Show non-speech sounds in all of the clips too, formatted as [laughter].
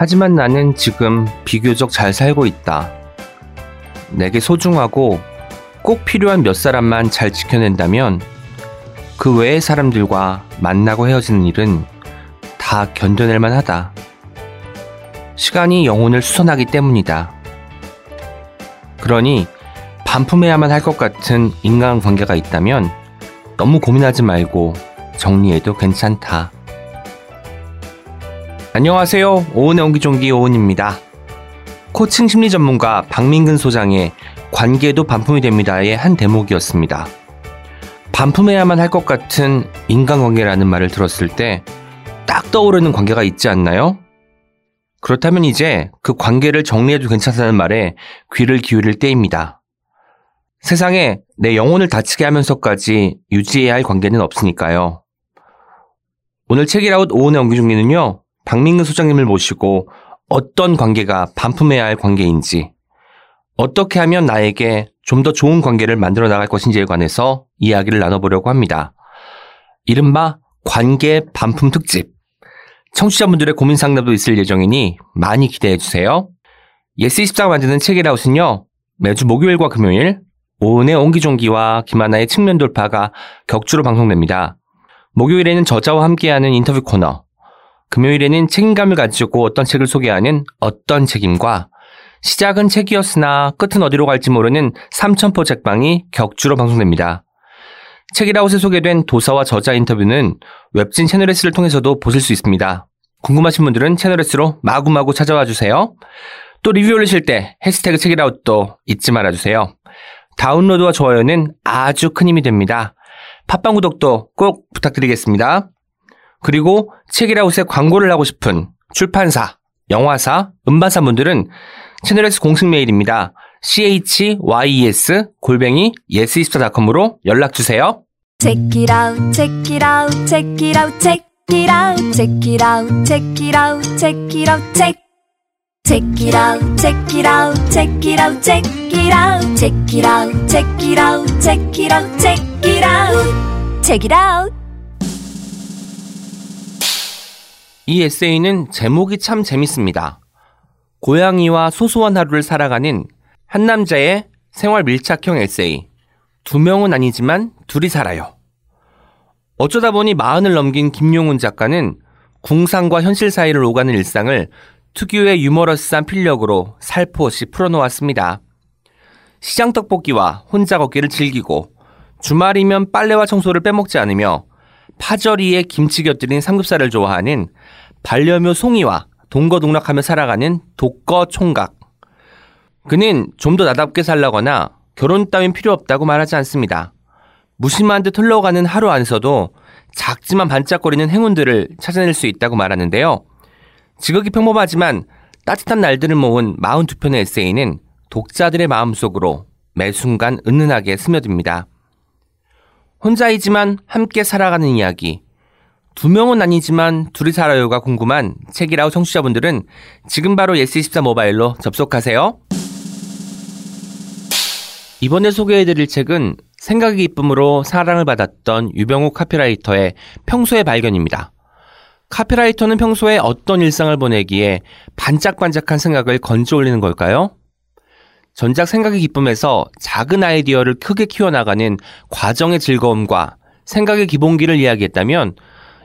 하지만 나는 지금 비교적 잘 살고 있다. 내게 소중하고 꼭 필요한 몇 사람만 잘 지켜낸다면 그 외의 사람들과 만나고 헤어지는 일은 다 견뎌낼 만하다. 시간이 영혼을 수선하기 때문이다. 그러니 반품해야만 할 것 같은 인간관계가 있다면 너무 고민하지 말고 정리해도 괜찮다. 안녕하세요. 오은의 옹기종기 오은입니다. 코칭 심리 전문가 박민근 소장의 관계도 반품이 됩니다의 한 대목이었습니다. 반품해야만 할 것 같은 인간관계라는 말을 들었을 때 딱 떠오르는 관계가 있지 않나요? 그렇다면 이제 그 관계를 정리해도 괜찮다는 말에 귀를 기울일 때입니다. 세상에 내 영혼을 다치게 하면서까지 유지해야 할 관계는 없으니까요. 오늘 책이라웃 오은의 엉기중기는요, 박민근 소장님을 모시고 어떤 관계가 반품해야 할 관계인지, 어떻게 하면 나에게 좀 더 좋은 관계를 만들어 나갈 것인지에 관해서 이야기를 나눠보려고 합니다. 이른바 관계 반품 특집. 청취자분들의 고민 상담도 있을 예정이니 많이 기대해 주세요. 예스24가 만드는 책읽아웃은요, 매주 목요일과 금요일, 오은의 옹기종기와 김하나의 측면 돌파가 격주로 방송됩니다. 목요일에는 저자와 함께하는 인터뷰 코너, 금요일에는 책임감을 가지고 어떤 책을 소개하는 어떤 책임과 시작은 책이었으나 끝은 어디로 갈지 모르는 삼천포 책방이 격주로 방송됩니다. 책읽아웃에 소개된 도서와 저자 인터뷰는 웹진 채널예스를 통해서도 보실 수 있습니다. 궁금하신 분들은 채널S로 마구마구 찾아와 주세요. 또 리뷰 올리실 때 해시태그 책이라웃도 잊지 말아 주세요. 다운로드와 좋아요는 아주 큰 힘이 됩니다. 팟빵 구독도 꼭 부탁드리겠습니다. 그리고 책이라웃에 광고를 하고 싶은 출판사, 영화사, 음반사 분들은 채널S 공식 메일입니다. chys 골뱅이 yes24.com으로 연락 주세요. Check it out, check it out, check it out, check it out, check it out, check it out, check it out, check. Check it out, check it out, check it out, check it out, check it out, check it out, check it out, check it out, check it out. 이 에세이는 제목이 참 재밌습니다. 고양이와 소소한 하루를 살아가는 한 남자의 생활 밀착형 에세이. 두 명은 아니지만 둘이 살아요. 어쩌다 보니 마흔을 넘긴 김용훈 작가는 궁상과 현실 사이를 오가는 일상을 특유의 유머러스한 필력으로 살포시 풀어놓았습니다. 시장 떡볶이와 혼자 걷기를 즐기고 주말이면 빨래와 청소를 빼먹지 않으며 파절이에 김치 곁들인 삼겹살을 좋아하는 반려묘 송이와 동거동락하며 살아가는 독거 총각. 그는 좀 더 나답게 살라거나 결혼 따윈 필요 없다고 말하지 않습니다. 무심한 듯 흘러가는 하루 안에서도 작지만 반짝거리는 행운들을 찾아낼 수 있다고 말하는데요. 지극히 평범하지만 따뜻한 날들을 모은 42편의 에세이는 독자들의 마음속으로 매 순간 은은하게 스며듭니다. 혼자이지만 함께 살아가는 이야기. 두 명은 아니지만 둘이 살아요가 궁금한 책이라우 청취자분들은 지금 바로 예스24 모바일로 접속하세요. 이번에 소개해드릴 책은 생각의 기쁨으로 사랑을 받았던 유병욱 카피라이터의 평소의 발견입니다. 카피라이터는 평소에 어떤 일상을 보내기에 반짝반짝한 생각을 건져 올리는 걸까요? 전작 생각의 기쁨에서 작은 아이디어를 크게 키워나가는 과정의 즐거움과 생각의 기본기를 이야기했다면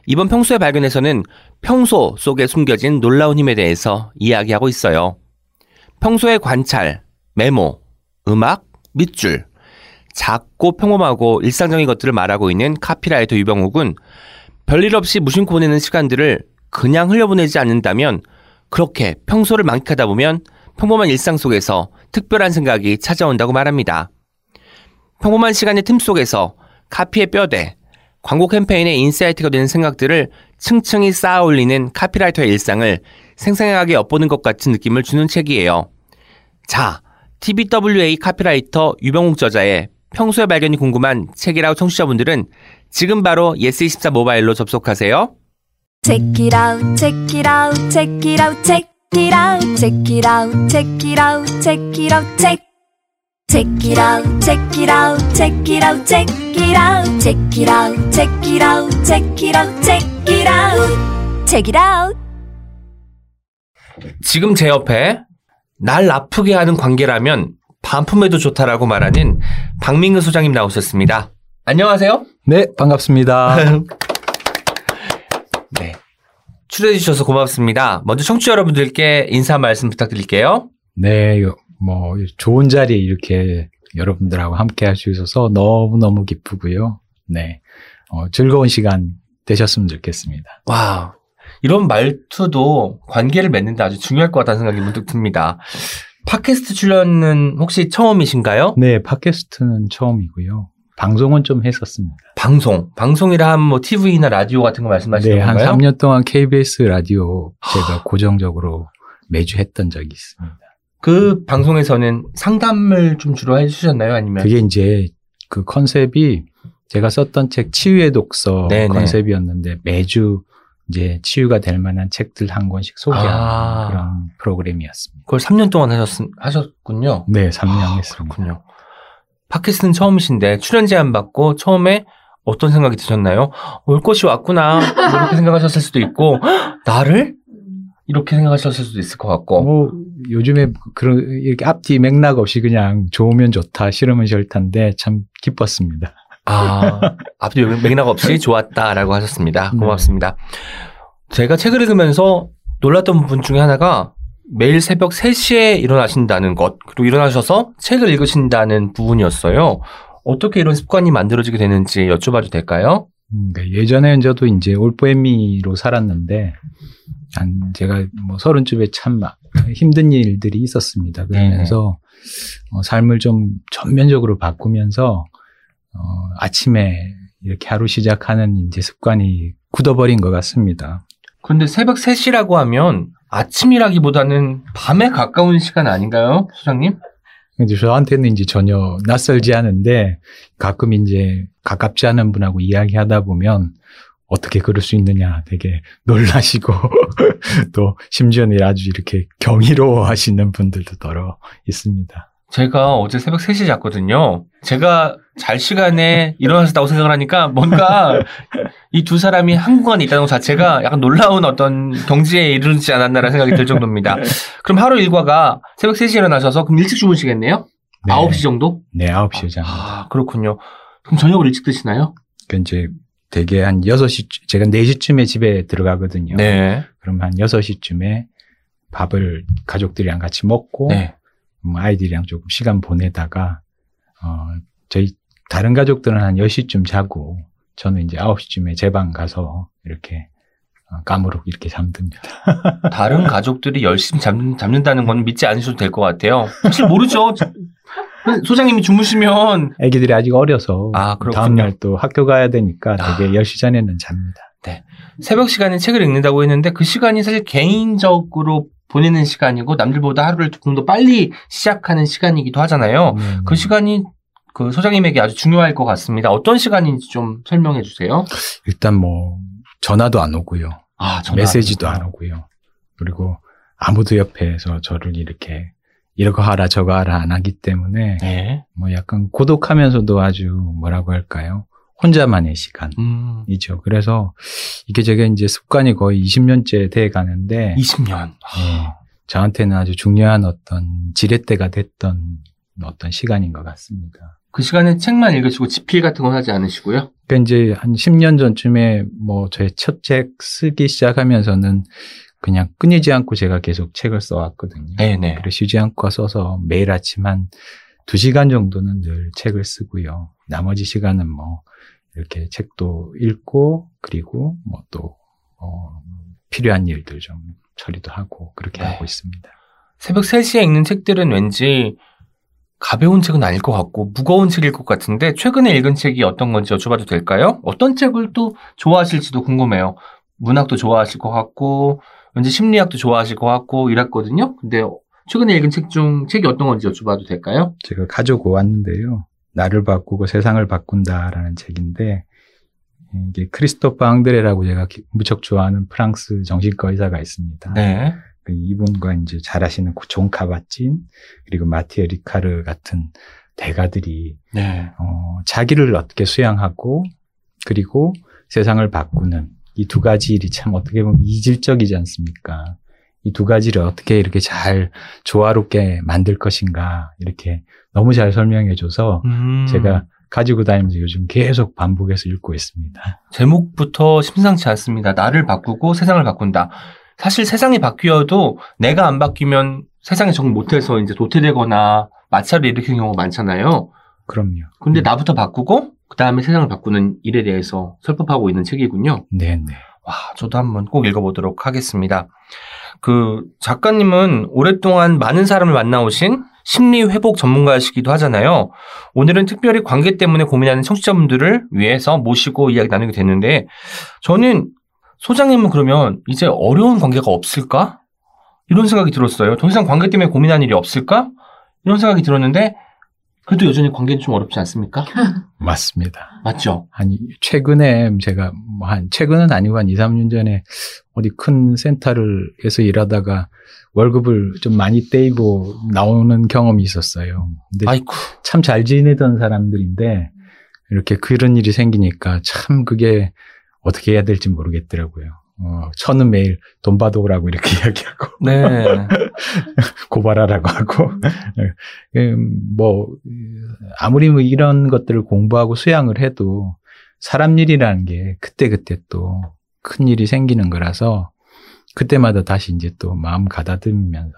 이번 평소의 발견에서는 평소 속에 숨겨진 놀라운 힘에 대해서 이야기하고 있어요. 평소의 관찰, 메모, 음악, 밑줄, 작고 평범하고 일상적인 것들을 말하고 있는 카피라이터 유병욱은 별일 없이 무심코 보내는 시간들을 그냥 흘려보내지 않는다면 그렇게 평소를 만끽하다 보면 평범한 일상 속에서 특별한 생각이 찾아온다고 말합니다. 평범한 시간의 틈 속에서 카피의 뼈대, 광고 캠페인의 insight가 되는 생각들을 층층이 쌓아 올리는 카피라이터의 일상을 생생하게 엿보는 것 같은 느낌을 주는 책이에요. 자, TBWA 카피라이터 유병욱 저자의 평소의 발견이 궁금한 책읽아웃 청취자분들은 지금 바로 예스24 모바일로 접속하세요. Check it out, check it out, check it out, check it out, check it out, check it out, check it out, check. Check it out, check it out, check it out, check it out, check it out, check it out, check it out, check it out, check it out. 지금 제 옆에 날 아프게 하는 관계라면 반품해도 좋다라고 말하는 박민근 소장님 나오셨습니다. 안녕하세요. 네, 반갑습니다. 네. 출연해 주셔서 고맙습니다. 먼저 청취자 여러분들께 인사 말씀 부탁드릴게요. 네, 요- 뭐 좋은 자리에 이렇게 여러분들하고 함께 할 수 있어서 너무너무 기쁘고요. 네. 어, 즐거운 시간 되셨으면 좋겠습니다. 와, 이런 말투도 관계를 맺는 데 아주 중요할 것 같다는 생각이 문득 듭니다. 팟캐스트 출연은 혹시 처음이신가요? 네, 팟캐스트는 처음이고요. 방송은 좀 했었습니다. 방송, 방송이라 하면 뭐 TV나 라디오 같은 거 말씀하시는 네, 한 건가요? 3년 동안 KBS 라디오 제가 고정적으로 매주 했던 적이 있습니다. 그 방송에서는 상담을 좀 주로 해주셨나요? 아니면? 그게 이제 그 컨셉이 제가 썼던 책 치유의 독서 네네. 컨셉이었는데 매주 이제 치유가 될 만한 책들 한 권씩 소개하는 아. 그런 프로그램이었습니다. 그걸 3년 동안 하셨, 하셨군요. 네, 3년 아, 했습니다. 그렇군요. 팟캐스트는 처음이신데 출연 제안 받고 처음에 어떤 생각이 드셨나요? 올 것이 왔구나. 뭐 이렇게 생각하셨을 수도 있고 [gasps] 나를 이렇게 생각하셨을 수도 있을 것 같고. 뭐 요즘에 그런 이렇게 앞뒤 맥락 없이 그냥 좋으면 좋다, 싫으면 싫다인데 참 기뻤습니다. 아, 앞뒤 맥락 없이 [laughs] 좋았다라고 하셨습니다. 네. 고맙습니다. 제가 책을 읽으면서 놀랐던 부분 중에 하나가 매일 새벽 3시에 일어나신다는 것, 그리고 일어나셔서 책을 읽으신다는 부분이었어요. 어떻게 이런 습관이 만들어지게 되는지 여쭤봐도 될까요? 음, 네, 예전에는 저도 이제 올포엠미로 살았는데 한 제가 뭐 서른쯤에 참 힘든 일들이 있었습니다. 그러면서 어, 삶을 좀 전면적으로 바꾸면서 어, 아침에 이렇게 하루 시작하는 이제 습관이 굳어버린 것 같습니다. 그런데 새벽 3시라고 하면 아침이라기보다는 밤에 가까운 시간 아닌가요, 소장님? 근데 저한테는 이제 전혀 낯설지 않은데 가끔 이제 가깝지 않은 분하고 이야기하다 보면 어떻게 그럴 수 있느냐 되게 [laughs] 놀라시고 [laughs] 또 심지어는 아주 이렇게 경이로워 하시는 분들도 더러 있습니다. 제가 어제 새벽 3시에 잤거든요. 제가 잘 시간에 일어나셨다고 생각을 하니까 뭔가 [laughs] 이 두 사람이 한 공간에 있다는 것 자체가 약간 놀라운 어떤 경지에 이르지 않았나라는 생각이 들 정도입니다. [laughs] 그럼 하루 일과가 새벽 3시에 일어나셔서 그럼 일찍 주무시겠네요? 네. 9시 정도? 네, 9시에 잡니다. 아, 그렇군요. 그럼 저녁을 일찍 드시나요? 그 이제 되게 한 6시, 제가 4시쯤에 집에 들어가거든요. 네. 그럼 한 6시쯤에 밥을 가족들이랑 같이 먹고 네. 뭐 아이들이랑 조금 시간 보내다가 어 저희 다른 가족들은 한 10시쯤 자고 저는 이제 9시쯤에 제 방 가서 이렇게 어, 까무룩 이렇게 잠듭니다. [laughs] 다른 가족들이 열심히 잡는, 잡는다는 건 믿지 않으셔도 될 것 같아요. 사실 모르죠. [laughs] 소장님이 주무시면 아기들이 아직 어려서 아, 그렇군요. 다음 날 또 학교 가야 되니까 되게 아. 10시 전에는 잡니다. 새벽 시간에 책을 읽는다고 했는데 그 시간이 사실 개인적으로 보내는 시간이고 남들보다 하루를 조금 더 빨리 시작하는 시간이기도 하잖아요. 네, 그 네. 시간이 그 소장님에게 아주 중요할 것 같습니다. 어떤 시간인지 좀 설명해 주세요. 일단 뭐 전화도 안 오고요. 아, 메시지도 안 오고요. 그리고 아무도 옆에서 저를 이렇게 이러고 하라 저거 하라 안 하기 때문에 네. 뭐 약간 고독하면서도 아주 뭐라고 할까요? 혼자만의 시간이죠. 음, 그래서 이게 제가 이제 습관이 거의 20년째 돼 가는데 20년. 예, 저한테는 아주 중요한 어떤 지렛대가 됐던 어떤 시간인 것 같습니다. 그 시간에 책만 읽으시고 집필 같은 건 하지 않으시고요. 그러니까 이제 한 10년 전쯤에 뭐 저의 첫책 쓰기 시작하면서는 그냥 끊이지 않고 제가 계속 책을 써왔거든요. 네네. 그래 쉬지 않고 써서 매일 아침 한 2시간 정도는 늘 책을 쓰고요. 나머지 시간은 뭐 이렇게 책도 읽고 그리고 뭐또 어, 필요한 일들 좀 처리도 하고 그렇게 네. 하고 있습니다. 새벽 3시에 읽는 책들은 왠지 가벼운 책은 아닐 것 같고 무거운 책일 것 같은데 최근에 읽은 책이 어떤 건지 여쭤봐도 될까요? 어떤 책을 또 좋아하실지도 궁금해요. 문학도 좋아하실 것 같고 왠지 심리학도 좋아하실 것 같고 이랬거든요. 근데 최근에 읽은 책 중 책이 어떤 건지 여쭤봐도 될까요? 제가 가지고 왔는데요. 나를 바꾸고 세상을 바꾼다라는 책인데 이게 크리스토퍼 앙드레라고 제가 기- 무척 좋아하는 프랑스 정신과 의사가 있습니다. 네. 그 이분과 이제 잘 아시는 존 카바찐 그리고 마티에 리카르 같은 대가들이 네. 어, 자기를 어떻게 수양하고 그리고 세상을 바꾸는 이 두 가지 일이 참 어떻게 보면 이질적이지 않습니까? 이 두 가지를 어떻게 이렇게 잘 조화롭게 만들 것인가 이렇게 너무 잘 설명해줘서 음. 제가 가지고 다니면서 요즘 계속 반복해서 읽고 있습니다. 제목부터 심상치 않습니다. 나를 바꾸고 세상을 바꾼다. 사실 세상이 바뀌어도 내가 안 바뀌면 세상에 적응 못해서 이제 도태되거나 마찰을 일으키는 경우가 많잖아요. 그럼요. 근데 나부터 바꾸고 그 다음에 세상을 바꾸는 일에 대해서 설법하고 있는 책이군요. 네네. 와, 저도 한번 꼭 읽어보도록 하겠습니다. 그 작가님은 오랫동안 많은 사람을 만나오신 심리 회복 전문가이시기도 하잖아요. 오늘은 특별히 관계 때문에 고민하는 청취자분들을 위해서 모시고 이야기 나누게 됐는데 저는 소장님은 그러면 이제 어려운 관계가 없을까? 이런 생각이 들었어요. 더 이상 관계 때문에 고민하는 일이 없을까? 이런 생각이 들었는데 그래도 여전히 관계는 좀 어렵지 않습니까? [laughs] 맞습니다. 맞죠? 아니, 최근에 제가 뭐 한, 최근은 아니고 한 2, 3년 전에 어디 큰 센터를 해서 일하다가 월급을 좀 많이 떼이고 나오는 경험이 있었어요. 근데 아이쿠. 참 잘 지내던 사람들인데 이렇게 그런 일이 생기니까 참 그게 어떻게 해야 될지 모르겠더라고요. 어, 저는 매일 돈 받아오라고 이렇게 [laughs] 이야기하고 네. [laughs] 고발하라고 하고 음, 뭐 아무리 뭐 이런 것들을 공부하고 수양을 해도 사람 일이라는 게 그때 그때 또 큰 일이 생기는 거라서 그때마다 다시 이제 또 마음 가다듬으면서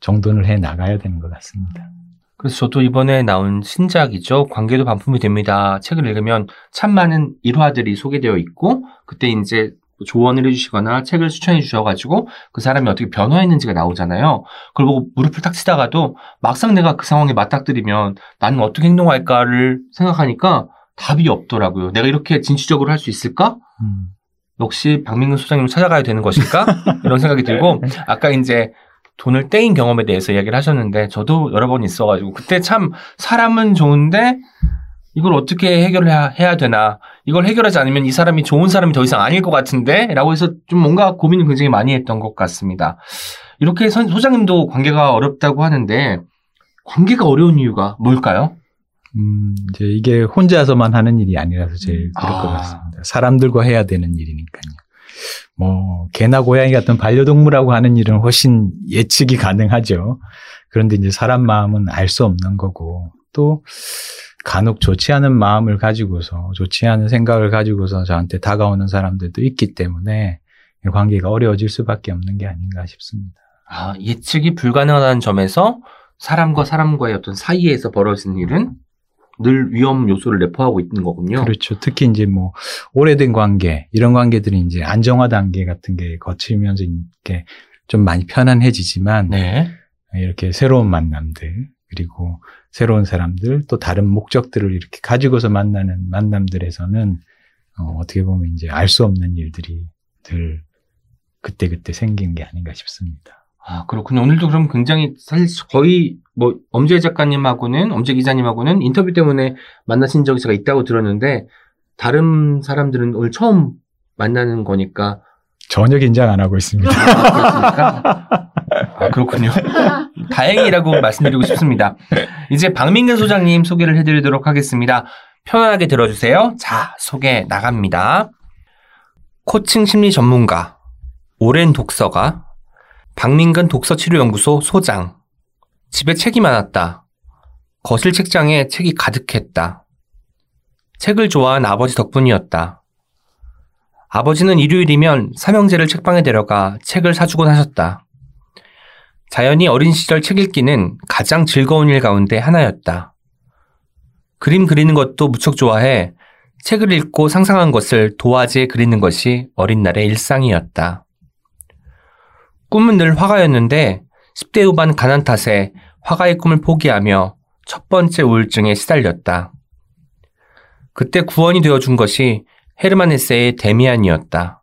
정돈을 해 나가야 되는 것 같습니다. 그래서 저도 이번에 나온 신작이죠. 관계도 반품이 됩니다. 책을 읽으면 참 많은 일화들이 소개되어 있고, 그때 이제 조언을 해주시거나 책을 추천해 주셔가지고 그 사람이 어떻게 변화했는지가 나오잖아요. 그걸 보고 무릎을 탁 치다가도 막상 내가 그 상황에 맞닥뜨리면 나는 어떻게 행동할까를 생각하니까 답이 없더라고요. 내가 이렇게 진취적으로 할 수 있을까? 음. 역시 박민근 소장님을 찾아가야 되는 것일까? 이런 생각이 들고 [laughs] 아까 이제 돈을 떼인 경험에 대해서 이야기를 하셨는데 저도 여러 번 있어가지고 그때 참 사람은 좋은데 이걸 어떻게 해결해야 해야 되나 이걸 해결하지 않으면 이 사람이 좋은 사람이 더 이상 아닐 것 같은데 라고 해서 좀 뭔가 고민을 굉장히 많이 했던 것 같습니다. 이렇게 선- 소장님도 관계가 어렵다고 하는데 관계가 어려운 이유가 뭘까요? 음, 이제 이게 혼자서만 하는 일이 아니라서 제일 그럴 것 아. 같습니다. 사람들과 해야 되는 일이니까요. 뭐, 개나 고양이 같은 반려동물하고 하는 일은 훨씬 예측이 가능하죠. 그런데 이제 사람 마음은 알 수 없는 거고, 또, 간혹 좋지 않은 마음을 가지고서, 좋지 않은 생각을 가지고서 저한테 다가오는 사람들도 있기 때문에, 이 관계가 어려워질 수밖에 없는 게 아닌가 싶습니다. 아, 예측이 불가능하다는 점에서 사람과 사람과의 어떤 사이에서 벌어지는 일은 늘 위험 요소를 내포하고 있는 거군요. 그렇죠. 특히 이제 뭐 오래된 관계 이런 관계들이 이제 안정화 단계 같은 게 거치면서 이렇게 좀 많이 편안해지지만 네. 이렇게 새로운 만남들 그리고 새로운 사람들 또 다른 목적들을 이렇게 가지고서 만나는 만남들에서는 어, 어떻게 보면 이제 알 수 없는 일들이 늘 그때 그때 생긴 게 아닌가 싶습니다. 아, 그렇군요. 오늘도 그럼 굉장히 사실 거의 뭐 엄재 작가님하고는 엄재 기자님하고는 인터뷰 때문에 만나신 적이 제가 있다고 들었는데 다른 사람들은 오늘 처음 만나는 거니까 전혀 긴장 안 하고 있습니다. 아, 그렇습니까? 아, 그렇군요. [laughs] 다행이라고 말씀드리고 싶습니다. 이제 박민근 소장님 소개를 해드리도록 하겠습니다. 편안하게 들어주세요. 자, 소개 나갑니다. 코칭 심리 전문가, 오랜 독서가, 박민근 독서치료연구소 소장, 집에 책이 많았다. 거실 책장에 책이 가득했다. 책을 좋아한 아버지 덕분이었다. 아버지는 일요일이면 삼형제를 책방에 데려가 책을 사주곤 하셨다. 자연히 어린 시절 책 읽기는 가장 즐거운 일 가운데 하나였다. 그림 그리는 것도 무척 좋아해 책을 읽고 상상한 것을 도화지에 그리는 것이 어린 날의 일상이었다. 꿈은 늘 화가였는데 10대 후반 가난 탓에 화가의 꿈을 포기하며 첫 번째 우울증에 시달렸다. 그때 구원이 되어준 것이 헤르만 헤세의 데미안이었다.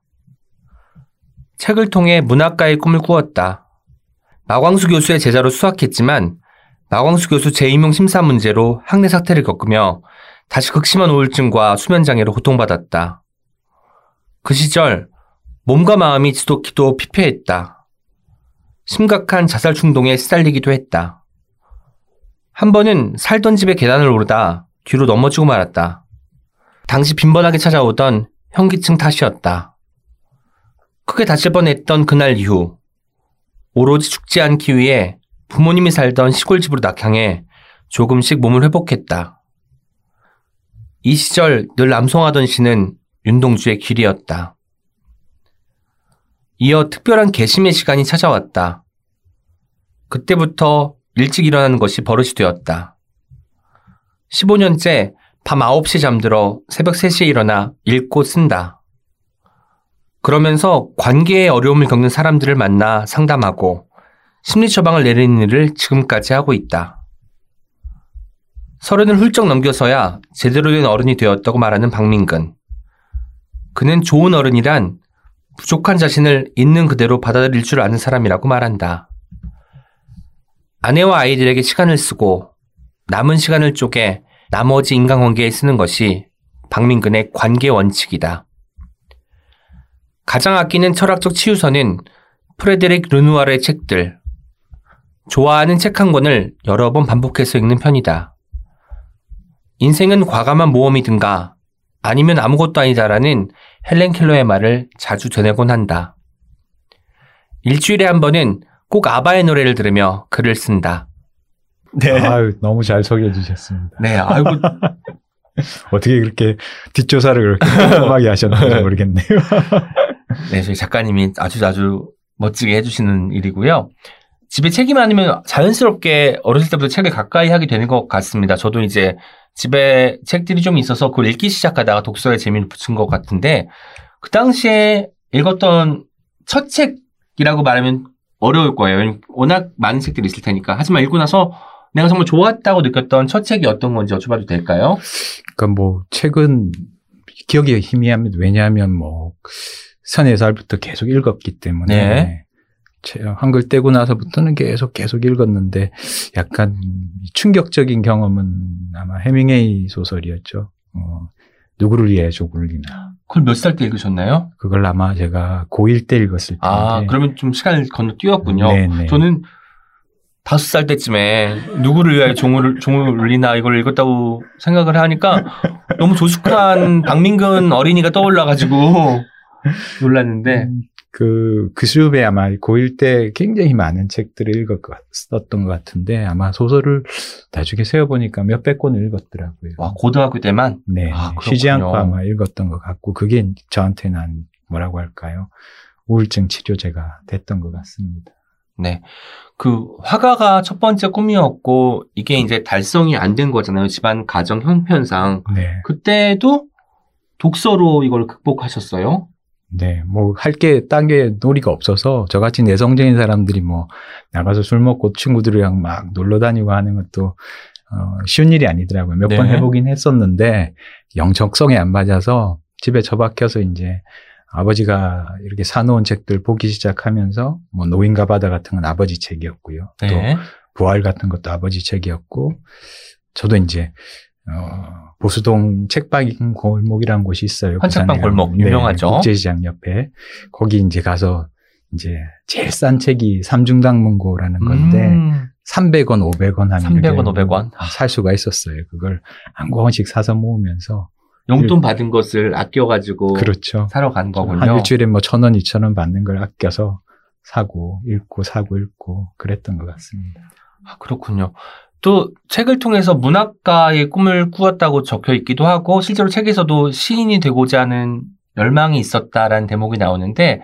책을 통해 문학가의 꿈을 꾸었다. 마광수 교수의 제자로 수학했지만 마광수 교수 재임용 심사 문제로 학내 사태를 겪으며 다시 극심한 우울증과 수면장애로 고통받았다. 그 시절 몸과 마음이 지독히도 피폐했다. 심각한 자살 충동에 시달리기도 했다. 한 번은 살던 집의 계단을 오르다 뒤로 넘어지고 말았다. 당시 빈번하게 찾아오던 현기증 탓이었다. 크게 다칠 뻔했던 그날 이후 오로지 죽지 않기 위해 부모님이 살던 시골집으로 낙향해 조금씩 몸을 회복했다. 이 시절 늘 남송하던 시는 윤동주의 길이었다. 이어 특별한 개심의 시간이 찾아왔다. 그때부터 일찍 일어나는 것이 버릇이 되었다. 15년째 밤 9시 잠들어 새벽 3시에 일어나 읽고 쓴다. 그러면서 관계에 어려움을 겪는 사람들을 만나 상담하고 심리 처방을 내리는 일을 지금까지 하고 있다. 서른을 훌쩍 넘겨서야 제대로 된 어른이 되었다고 말하는 박민근. 그는 좋은 어른이란 부족한 자신을 있는 그대로 받아들일 줄 아는 사람이라고 말한다. 아내와 아이들에게 시간을 쓰고 남은 시간을 쪼개 나머지 인간관계에 쓰는 것이 박민근의 관계 원칙이다. 가장 아끼는 철학적 치유서는 프레데릭 르누아르의 책들. 좋아하는 책 한 권을 여러 번 반복해서 읽는 편이다. 인생은 과감한 모험이든가 아니면 아무것도 아니다라는 헬렌 켈러의 말을 자주 되뇌곤 한다. 일주일에 한 번은 꼭 아바의 노래를 들으며 글을 쓴다. 네. 아유, 너무 잘 소개해 주셨습니다. 네, 아이고. [laughs] 어떻게 그렇게 뒷조사를 그렇게 꼼꼼하게 하셨는지 모르겠네요. 네, 저희 작가님이 아주 아주 멋지게 해주시는 일이고요. 집에 책이 많으면 자연스럽게 어렸을 때부터 책을 가까이 하게 되는 것 같습니다. 저도 이제 집에 책들이 좀 있어서 그걸 읽기 시작하다가 독서에 재미를 붙인 것 같은데 그 당시에 읽었던 첫 책이라고 말하면 어려울 거예요. 워낙 많은 책들이 있을 테니까. 하지만 읽고 나서 내가 정말 좋았다고 느꼈던 첫 책이 어떤 건지 여쭤봐도 될까요? 그러니까 뭐 책은 기억이 희미합니다. 왜냐하면 뭐 서네 살부터 계속 읽었기 때문에 네. 한글 떼고 나서부터는 계속 계속 읽었는데 약간 충격적인 경험은 아마 해밍웨이 소설이었죠. 어, 누구를 위해 조굴리나. 그걸 몇 살 때 읽으셨나요? 그걸 아마 제가 고1 때 읽었을 때. 아, 그러면 좀 시간을 건너뛰었군요. 네네. 저는 다섯 살 때쯤에 누구를 위하여 종을, 종을 울리나 이걸 읽었다고 생각을 하니까 너무 조숙한 박민근 어린이가 떠올라가지고 놀랐는데. 음, 그, 그 숲에 아마 고1 때 굉장히 많은 책들을 읽었었던 것 같은데 아마 소설을 나중에 세어보니까 몇백 권을 읽었더라고요. 와, 고등학교 때만? 네. 아, 쉬지 않고 아마 읽었던 것 같고 그게 저한테는 뭐라고 할까요? 우울증 치료제가 됐던 것 같습니다. 네. 그 화가가 첫 번째 꿈이었고 이게 이제 달성이 안 된 거잖아요. 집안 가정 형편상. 네. 그때도 독서로 이걸 극복하셨어요? 네, 뭐, 할 게, 딴 게 놀이가 없어서, 저같이 내성적인 사람들이 뭐, 나가서 술 먹고 친구들이랑 막 놀러 다니고 하는 것도, 어, 쉬운 일이 아니더라고요. 몇번 네. 해보긴 했었는데, 영적성에 안 맞아서 집에 처박혀서 이제 아버지가 이렇게 사놓은 책들 보기 시작하면서, 뭐, 노인가 바다 같은 건 아버지 책이었고요. 네. 또, 부활 같은 것도 아버지 책이었고, 저도 이제, 어, 보수동 책방 골목이라는 곳이 있어요. 한책방 골목 네, 유명하죠. 네, 국제시장 옆에 거기 이제 가서 이제 제일 싼 책이 삼중당문고라는 건데 음. 300원, 500원 하면 300원, 500원 살 수가 있었어요. 그걸 한 권씩 사서 모으면서 용돈 받은 것을 아껴가지고 그렇죠. 사러 간 거군요. 한 일주일에 뭐 천 원, 이천 원 받는 걸 아껴서 사고 읽고 사고 읽고 그랬던 것 같습니다. 아, 그렇군요. 또 책을 통해서 문학가의 꿈을 꾸었다고 적혀 있기도 하고 실제로 책에서도 시인이 되고자 하는 열망이 있었다라는 대목이 나오는데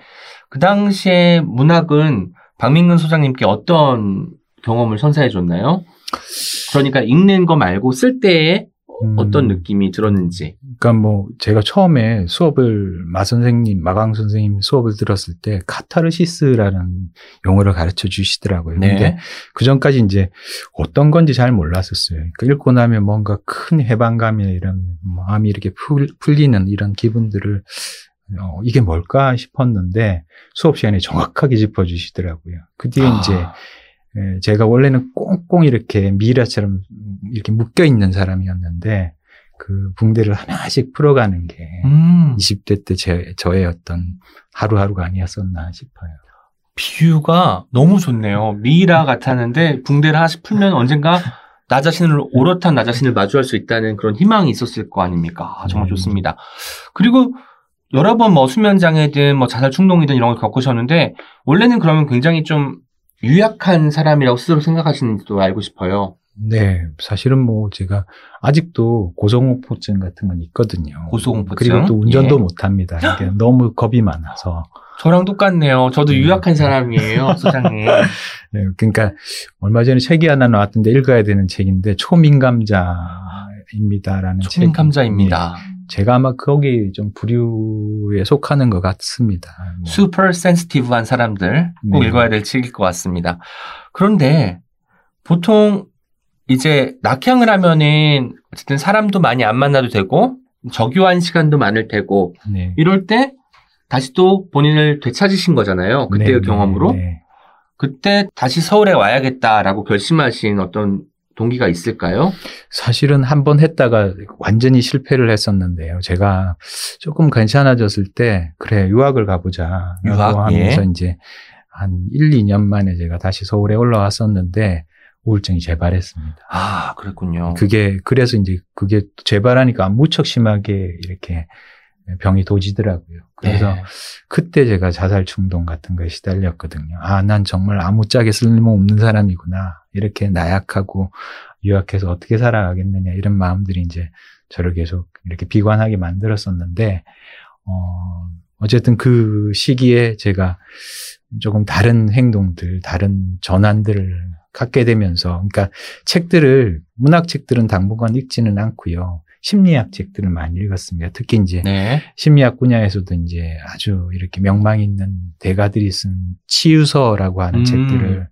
그 당시에 문학은 박민근 소장님께 어떤 경험을 선사해 줬나요? 그러니까 읽는 거 말고 쓸 때에 음. 어떤 느낌이 들었는지. 그러니까 뭐 제가 처음에 수업을 마 선생님, 마강 선생님 수업을 들었을 때 카타르시스라는 용어를 가르쳐 주시더라고요. 네. 근데 그 전까지 이제 어떤 건지 잘 몰랐었어요. 그러니까 읽고 나면 뭔가 큰 해방감이나 이런 마음이 이렇게 풀, 풀리는 이런 기분들을 어, 이게 뭘까 싶었는데 수업 시간에 정확하게 짚어주시더라고요. 그 뒤에 아. 이제 예, 제가 원래는 꽁꽁 이렇게 미라처럼 이렇게 묶여 있는 사람이었는데 그 붕대를 하나씩 풀어가는 게 음. 20대 때 제, 저의 어떤 하루하루가 아니었었나 싶어요. 비유가 너무 좋네요. 미라 같았는데 붕대를 하나씩 풀면 언젠가 나 자신을 오롯한 나 자신을 마주할 수 있다는 그런 희망이 있었을 거 아닙니까? 아, 정말 음. 좋습니다. 그리고 여러 번 뭐 수면 장애든 뭐 자살 충동이든 이런 걸 겪으셨는데 원래는 그러면 굉장히 좀 유약한 사람이라고 스스로 생각하시는지도 알고 싶어요. 네, 사실은 뭐 제가 아직도 고소공포증 같은 건 있거든요. 고소공포증. 그리고 또 운전도 예. 못 합니다. 이게 너무 겁이 많아서. 저랑 똑같네요. 저도 음. 유약한 사람이에요, [laughs] 소장님. 네, 그러니까 얼마 전에 책이 하나 나왔던데 읽어야 되는 책인데 초민감자입니다라는 책. 초민감자입니다. 제가 아마 거기 좀 부류에 속하는 것 같습니다. 뭐. 슈퍼 센시티브한 사람들 꼭 네. 읽어야 될 책일 것 같습니다. 그런데 보통 이제 낙향을 하면은 어쨌든 사람도 많이 안 만나도 되고 적요한 시간도 많을 테고 네. 이럴 때 다시 또 본인을 되찾으신 거잖아요. 그때의 네, 경험으로. 네. 그때 다시 서울에 와야겠다라고 결심하신 어떤 동기가 있을까요? 사실은 한 번 했다가 완전히 실패를 했었는데요. 제가 조금 괜찮아졌을 때 그래 유학을 가보자 유학, 라고 하면서 예. 이제 한 1, 2년 만에 제가 다시 서울에 올라왔었는데 우울증이 재발했습니다. 아, 그랬군요. 그게 그래서 이제 그게 재발하니까 무척 심하게 이렇게 병이 도지더라고요. 그래서 네. 그때 제가 자살 충동 같은 거에 시달렸거든요. 아, 난 정말 아무짝에 쓸모없는 사람이구나. 이렇게 나약하고 유약해서 어떻게 살아가겠느냐 이런 마음들이 이제 저를 계속 이렇게 비관하게 만들었었는데 어 어쨌든 그 시기에 제가 조금 다른 행동들, 다른 전환들을 갖게 되면서 그러니까 책들을 문학 책들은 당분간 읽지는 않고요. 심리학 책들을 많이 읽었습니다. 특히 이제 네. 심리학 분야에서도 이제 아주 이렇게 명망 있는 대가들이 쓴 치유서라고 하는 음. 책들을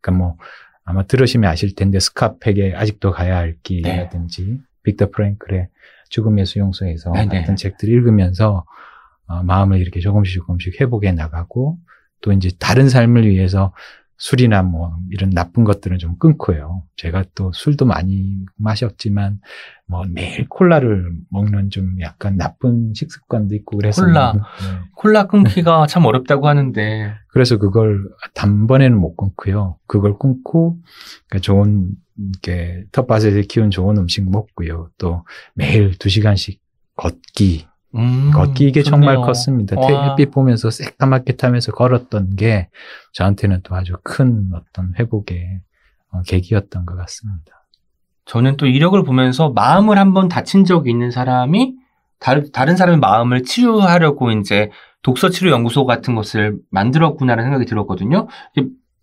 그러니까 뭐 아마 들으시면 아실 텐데 스카펙의 아직도 가야 할 길이라든지 빅터 프랭클의 죽음의 수용소에서 네, 네. 같은 책들을 읽으면서 어, 마음을 이렇게 조금씩 조금씩 회복해 나가고 또 이제 다른 삶을 위해서 술이나 뭐 이런 나쁜 것들은 좀 끊고요. 제가 또 술도 많이 마셨지만 뭐 매일 콜라를 먹는 좀 약간 나쁜 식습관도 있고 그래서 콜라. 네. 콜라 끊기가 참 어렵다고 하는데 그래서 그걸 단번에는 못 끊고요. 그걸 끊고 그러니까 좋은 이렇게 텃밭에서 키운 좋은 음식 먹고요. 또 매일 두 시간씩 걷기 음, 걷기 이게 정말 좋네요. 컸습니다. 와. 햇빛 보면서 새까맣게 타면서 걸었던 게 저한테는 또 아주 큰 어떤 회복의 어, 계기였던 것 같습니다. 저는 또 이력을 보면서 마음을 한번 다친 적이 있는 사람이 다른, 다른 사람의 마음을 치유하려고 이제 독서 치료 연구소 같은 것을 만들었구나라는 생각이 들었거든요.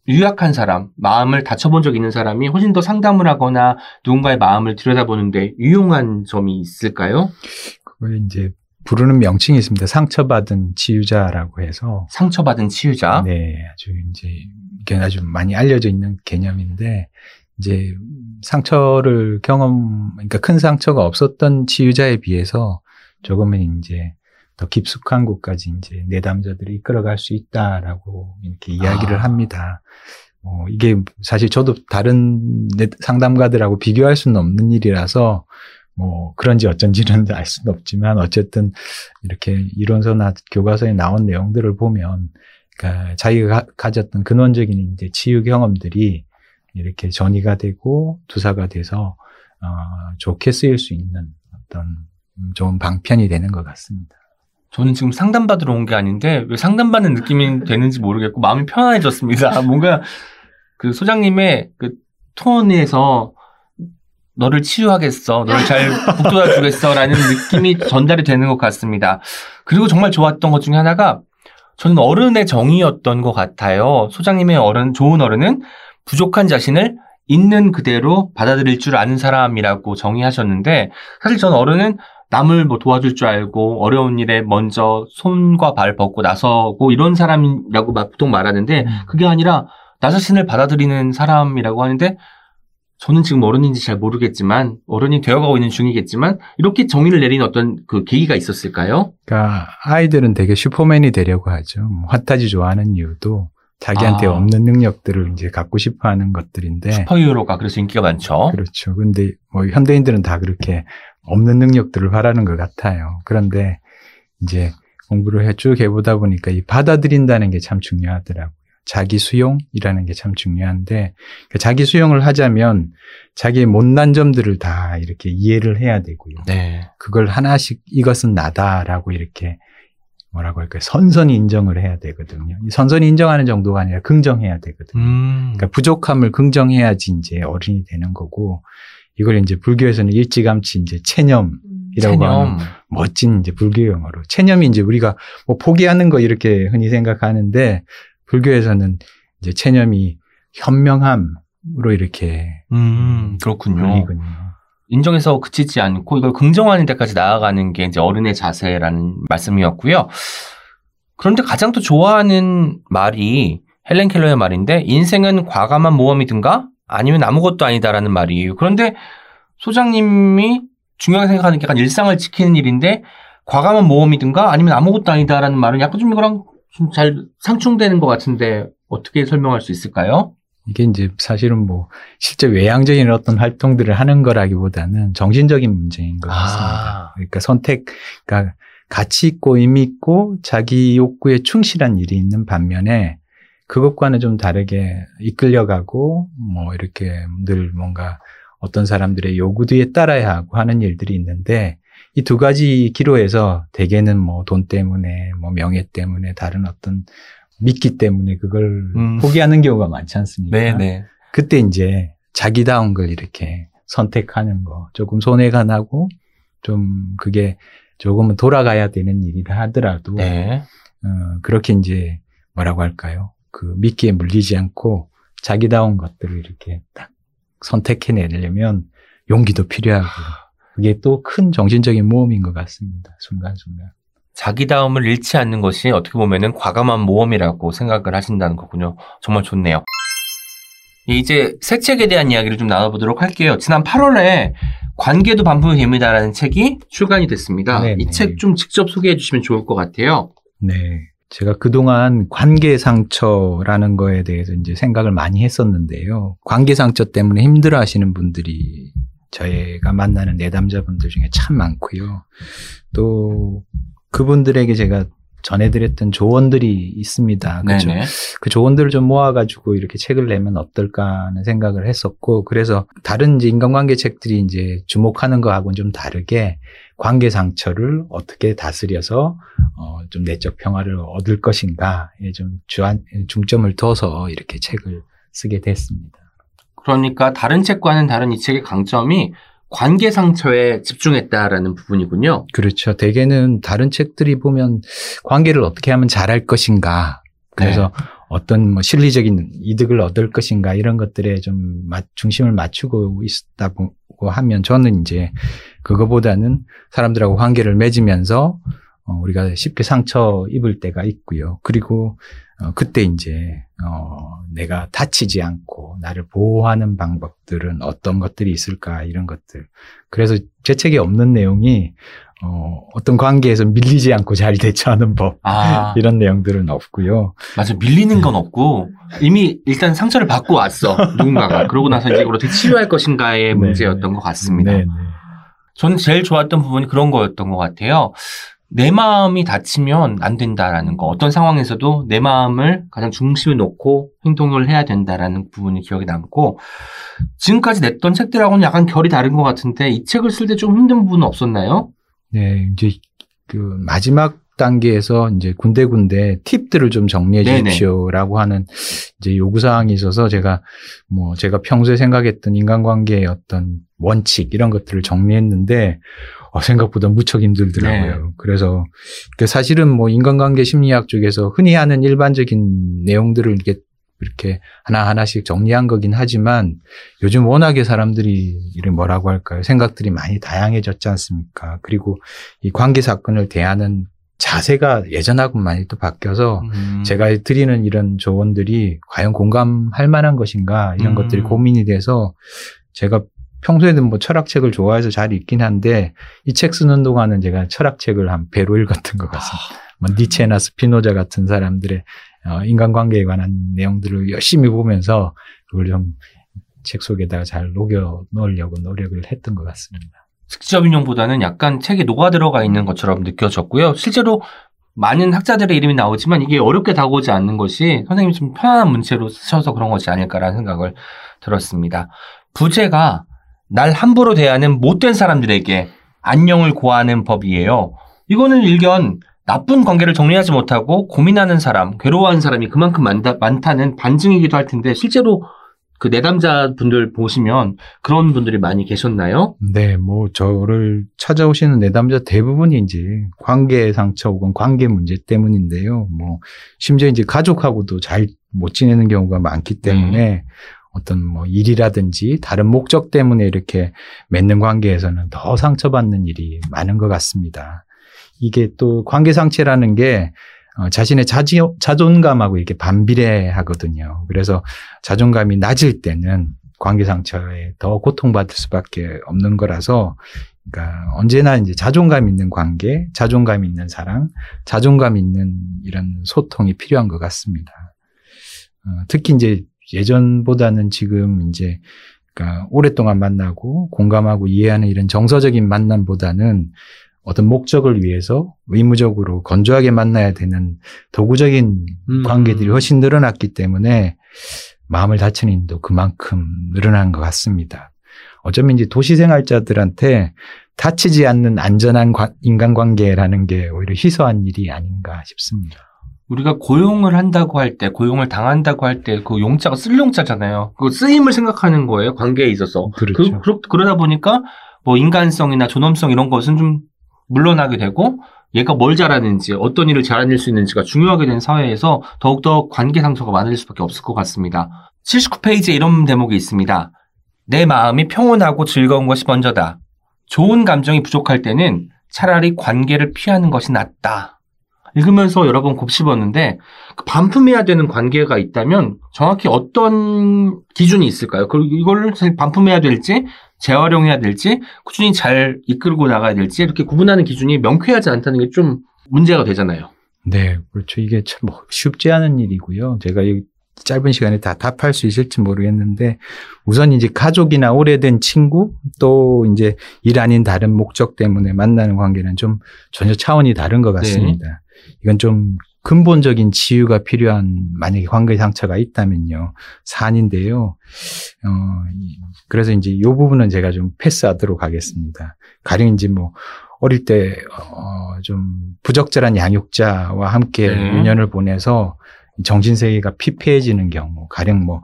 유약한 사람, 마음을 다쳐본 적 있는 사람이 훨씬 더 상담을 하거나 누군가의 마음을 들여다보는데 유용한 점이 있을까요? 그걸 이제 부르는 명칭이 있습니다. 상처받은 치유자라고 해서 상처받은 치유자. 네, 아주 이제 이게 아주 많이 알려져 있는 개념인데 이제 상처를 경험, 그러니까 큰 상처가 없었던 치유자에 비해서 조금은 이제 더 깊숙한 곳까지 이제 내담자들이 이끌어갈 수 있다라고 이렇게 이야기를 아. 합니다. 뭐 이게 사실 저도 다른 내- 상담가들하고 비교할 수는 없는 일이라서 뭐 그런지 어쩐지는 알 수는 없지만 어쨌든 이렇게 이론서나 교과서에 나온 내용들을 보면 그러니까 자기가 가- 가졌던 근원적인 이제 치유 경험들이 이렇게 전이가 되고 투사가 돼서 어, 좋게 쓰일 수 있는 어떤 음, 좋은 방편이 되는 것 같습니다. 저는 지금 상담받으러 온 게 아닌데 왜 상담받는 느낌이 [laughs] 되는지 모르겠고 마음이 편안해졌습니다. 뭔가 그 소장님의 그 톤에서 너를 치유하겠어, 너를 잘 [laughs] 북돋아 주겠어라는 느낌이 전달이 되는 것 같습니다. 그리고 정말 좋았던 것 중에 하나가 저는 어른의 정의였던 것 같아요. 소장님의 어른, 좋은 어른은 부족한 자신을 있는 그대로 받아들일 줄 아는 사람이라고 정의하셨는데 사실 전 어른은 남을 뭐 도와줄 줄 알고 어려운 일에 먼저 손과 발 벗고 나서고 이런 사람이라고 막 보통 말하는데 그게 아니라 나 자신을 받아들이는 사람이라고 하는데 저는 지금 어른인지 잘 모르겠지만 어른이 되어가고 있는 중이겠지만 이렇게 정의를 내린 어떤 그 계기가 있었을까요? 그러니까 아이들은 되게 슈퍼맨이 되려고 하죠. 뭐 환타지 좋아하는 이유도 자기한테 아. 없는 능력들을 이제 갖고 싶어 하는 것들인데 슈퍼히어로가 그래서 인기가 많죠. 그렇죠. 근데 뭐 현대인들은 다 그렇게 없는 능력들을 바라는 것 같아요. 그런데 이제 공부를 해쭉 해보다 보니까 이 받아들인다는 게 참 중요하더라고요. 자기 수용이라는 게 참 중요한데 그 자기 수용을 하자면 자기의 못난 점들을 다 이렇게 이해를 해야 되고요. 네. 그걸 하나씩 이것은 나다라고 이렇게 뭐라고 할까요? 선선히 인정을 해야 되거든요. 이 선선히 인정하는 정도가 아니라 긍정해야 되거든요. 음. 그러니까 부족함을 긍정해야지 이제 어른이 되는 거고 이걸 이제 불교에서는 일찌감치 이제 체념 이라고 체념. 하는 멋진 이제 불교 용어로 체념이 이제 우리가 뭐 포기하는 거 이렇게 흔히 생각하는데 불교에서는 이제 체념이 현명함으로 이렇게 음, 그렇군요. 불리군요. 인정해서 그치지 않고 이걸 긍정하는 데까지 나아가는 게 이제 어른의 자세라는 말씀이었고요. 그런데 가장 또 좋아하는 말이 헬렌 켈러의 말인데 인생은 과감한 모험이든가 아니면 아무것도 아니다라는 말이에요. 그런데 소장님이 중요하게 생각하는 게 약간 일상을 지키는 일인데 과감한 모험이든가 아니면 아무것도 아니다라는 말은 약간 좀 이거랑 좀 잘 상충되는 것 같은데 어떻게 설명할 수 있을까요? 이게 이제 사실은 뭐 실제 외향적인 어떤 활동들을 하는 거라기보다는 정신적인 문제인 것 같습니다. 아. 그러니까 선택, 그러니까 가치 있고 의미 있고 자기 욕구에 충실한 일이 있는 반면에 그것과는 좀 다르게 이끌려가고 뭐 이렇게 늘 뭔가 어떤 사람들의 요구 뒤에 따라야 하고 하는 일들이 있는데 이 두 가지 기로에서 대개는 뭐 돈 때문에 뭐 명예 때문에 다른 어떤 믿기 때문에 그걸 음. 포기하는 경우가 많지 않습니까? 네네. 그때 이제 자기다운 걸 이렇게 선택하는 거 조금 손해가 나고 좀 그게 조금은 돌아가야 되는 일이라 하더라도 네. 어, 그렇게 이제 뭐라고 할까요? 그 미끼에 물리지 않고 자기다운 것들을 이렇게 딱 선택해내려면 용기도 필요하고 그게 또 큰 정신적인 모험인 것 같습니다. 순간순간. 자기다움을 잃지 않는 것이 어떻게 보면은 과감한 모험이라고 생각을 하신다는 거군요. 정말 좋네요. 이제 새 책에 대한 이야기를 좀 나눠보도록 할게요. 지난 8월에 관계도 반품이 됩니다라는 책이 출간이 됐습니다. 네네. 이책 좀 직접 소개해 주시면 좋을 것 같아요. 네. 제가 그동안 관계 상처라는 거에 대해서 이제 생각을 많이 했었는데요. 관계 상처 때문에 힘들어 하시는 분들이 저희가 만나는 내담자분들 중에 참 많고요. 또 그분들에게 제가 전해드렸던 조언들이 있습니다. 그렇죠? 그 조언들을 좀 모아가지고 이렇게 책을 내면 어떨까 하는 생각을 했었고, 그래서 다른 이제 인간관계 책들이 이제 주목하는 거하고는 좀 다르게 관계 상처를 어떻게 다스려서 어, 좀 내적 평화를 얻을 것인가에 좀 주안, 중점을 둬서 이렇게 책을 쓰게 됐습니다. 그러니까 다른 책과는 다른 이 책의 강점이 관계 상처에 집중했다라는 부분이군요. 그렇죠. 대개는 다른 책들이 보면 관계를 어떻게 하면 잘할 것인가. 그래서 어떤 뭐 실리적인 이득을 얻을 것인가 이런 것들에 좀 맞- 중심을 맞추고 있다고 하면 저는 이제 그거보다는 사람들하고 관계를 맺으면서 어, 우리가 쉽게 상처 입을 때가 있고요. 그리고 어, 그때 이제 어, 내가 다치지 않고 나를 보호하는 방법들은 어떤 것들이 있을까 이런 것들. 그래서 제 책에 없는 내용이 어, 어떤 관계에서 밀리지 않고 잘 대처하는 법 아, [laughs] 이런 내용들은 없고요. 맞아. 밀리는 건 없고 이미 일단 상처를 받고 왔어. 누군가가. 그러고 나서 이제 어떻게 치료할 것인가의 문제였던 것 같습니다. 네, 네. 저는 제일 좋았던 부분이 그런 거였던 것 같아요. 내 마음이 다치면 안 된다라는 거. 어떤 상황에서도 내 마음을 가장 중심에 놓고 행동을 해야 된다라는 부분이 기억에 남고, 지금까지 냈던 책들하고는 약간 결이 다른 것 같은데, 이 책을 쓸 때 좀 힘든 부분은 없었나요? 네, 이제 그 마지막 단계에서 이제 군데군데 팁들을 좀 정리해. 주십시오라고 하는 이제 요구 사항이 있어서 제가 뭐 제가 평소에 생각했던 인간관계의 어떤 원칙 이런 것들을 정리했는데 어, 생각보다 무척 힘들더라고요. 네. 그래서 그 사실은 뭐 인간관계 심리학 쪽에서 흔히 하는 일반적인 내용들을 이렇게 이렇게 하나하나씩 정리한 거긴 하지만 요즘 워낙에 사람들이 이런 뭐라고 할까요? 생각들이 많이 다양해졌지 않습니까? 그리고 이 관계 사건을 대하는 자세가 예전하고 많이 또 바뀌어서 음, 제가 드리는 이런 조언들이 과연 공감할 만한 것인가 이런 음. 것들이 고민이 돼서 제가 평소에는 뭐 철학책을 좋아해서 잘 읽긴 한데 이 책 쓰는 동안은 제가 철학책을 한 배로 읽었던 것 같습니다. 뭐 니체나 스피노자 같은 사람들의 어, 인간관계에 관한 내용들을 열심히 보면서 그걸 좀 책 속에다가 잘 녹여 놓으려고 노력을 했던 것 같습니다. 직접 인용보다는 약간 책에 녹아 들어가 있는 것처럼 느껴졌고요. 실제로 많은 학자들의 이름이 나오지만 이게 어렵게 다가오지 않는 것이 선생님이 좀 편안한 문체로 쓰셔서 그런 것이 아닐까라는 생각을 들었습니다. 부제가 날 함부로 대하는 못된 사람들에게 안녕을 고하는 법이에요. 이거는 일견 나쁜 관계를 정리하지 못하고 고민하는 사람, 괴로워하는 사람이 그만큼 많다, 많다는 반증이기도 할 텐데 실제로 그 내담자 분들 보시면 그런 분들이 많이 계셨나요? 네, 뭐 저를 찾아오시는 내담자 대부분이 이제 관계 상처 혹은 관계 문제 때문인데요. 뭐 심지어 이제 가족하고도 잘 못 지내는 경우가 많기 때문에 네. 어떤 뭐 일이라든지 다른 목적 때문에 이렇게 맺는 관계에서는 더 상처받는 일이 많은 것 같습니다. 이게 또 관계 상처라는 게 어, 자신의 자지, 자존감하고 이렇게 반비례하거든요. 그래서 자존감이 낮을 때는 관계 상처에 더 고통받을 수밖에 없는 거라서 그러니까 언제나 이제 자존감 있는 관계, 자존감 있는 사랑, 자존감 있는 이런 소통이 필요한 것 같습니다. 어, 특히 이제 예전보다는 지금 이제 그러니까 오랫동안 만나고 공감하고 이해하는 이런 정서적인 만남보다는 어떤 목적을 위해서 의무적으로 건조하게 만나야 되는 도구적인 음. 관계들이 훨씬 늘어났기 때문에 마음을 다치는 일도 그만큼 늘어난 것 같습니다. 어쩌면 이제 도시 생활자들한테 다치지 않는 안전한 관- 인간관계라는 게 오히려 희소한 일이 아닌가 싶습니다. 우리가 고용을 한다고 할 때, 고용을 당한다고 할 때 그 용자가 쓸 용자잖아요. 그 쓰임을 생각하는 거예요. 관계에 있어서. 그렇죠. 그, 그 러, 다 보니까 뭐 인간성이나 존엄성 이런 것은 좀 물러나게 되고 얘가 뭘 잘하는지 어떤 일을 잘해낼 수 있는지가 중요하게 된 사회에서 더욱더 관계 상처가 많을 수밖에 없을 것 같습니다. 79페이지에 이런 대목이 있습니다. 내 마음이 평온하고 즐거운 것이 먼저다. 좋은 감정이 부족할 때는 차라리 관계를 피하는 것이 낫다. 읽으면서 여러 번 곱씹었는데 그 반품해야 되는 관계가 있다면 정확히 어떤 기준이 있을까요? 그리고 이걸 사실 반품해야 될지 재활용해야 될지 꾸준히 잘 이끌고 나가야 될지 이렇게 구분하는 기준이 명쾌하지 않다는 게 좀 문제가 되잖아요. 네, 그렇죠. 이게 참 뭐 쉽지 않은 일이고요. 제가 이 짧은 시간에 다 답할 수 있을지 모르겠는데 우선 이제 가족이나 오래된 친구 또 이제 일 아닌 다른 목적 때문에 만나는 관계는 좀 전혀 차원이 다른 것 같습니다. 이건 좀 근본적인 치유가 필요한 만약에 관계 상처가 있다면요 사안인데요. 어, 이- 그래서 이제 이 부분은 제가 좀 패스하도록 하겠습니다. 가령 이제 뭐 어릴 때, 어, 좀 부적절한 양육자와 함께 네. 유년을 보내서 정신 세계가 피폐해지는 경우, 가령 뭐,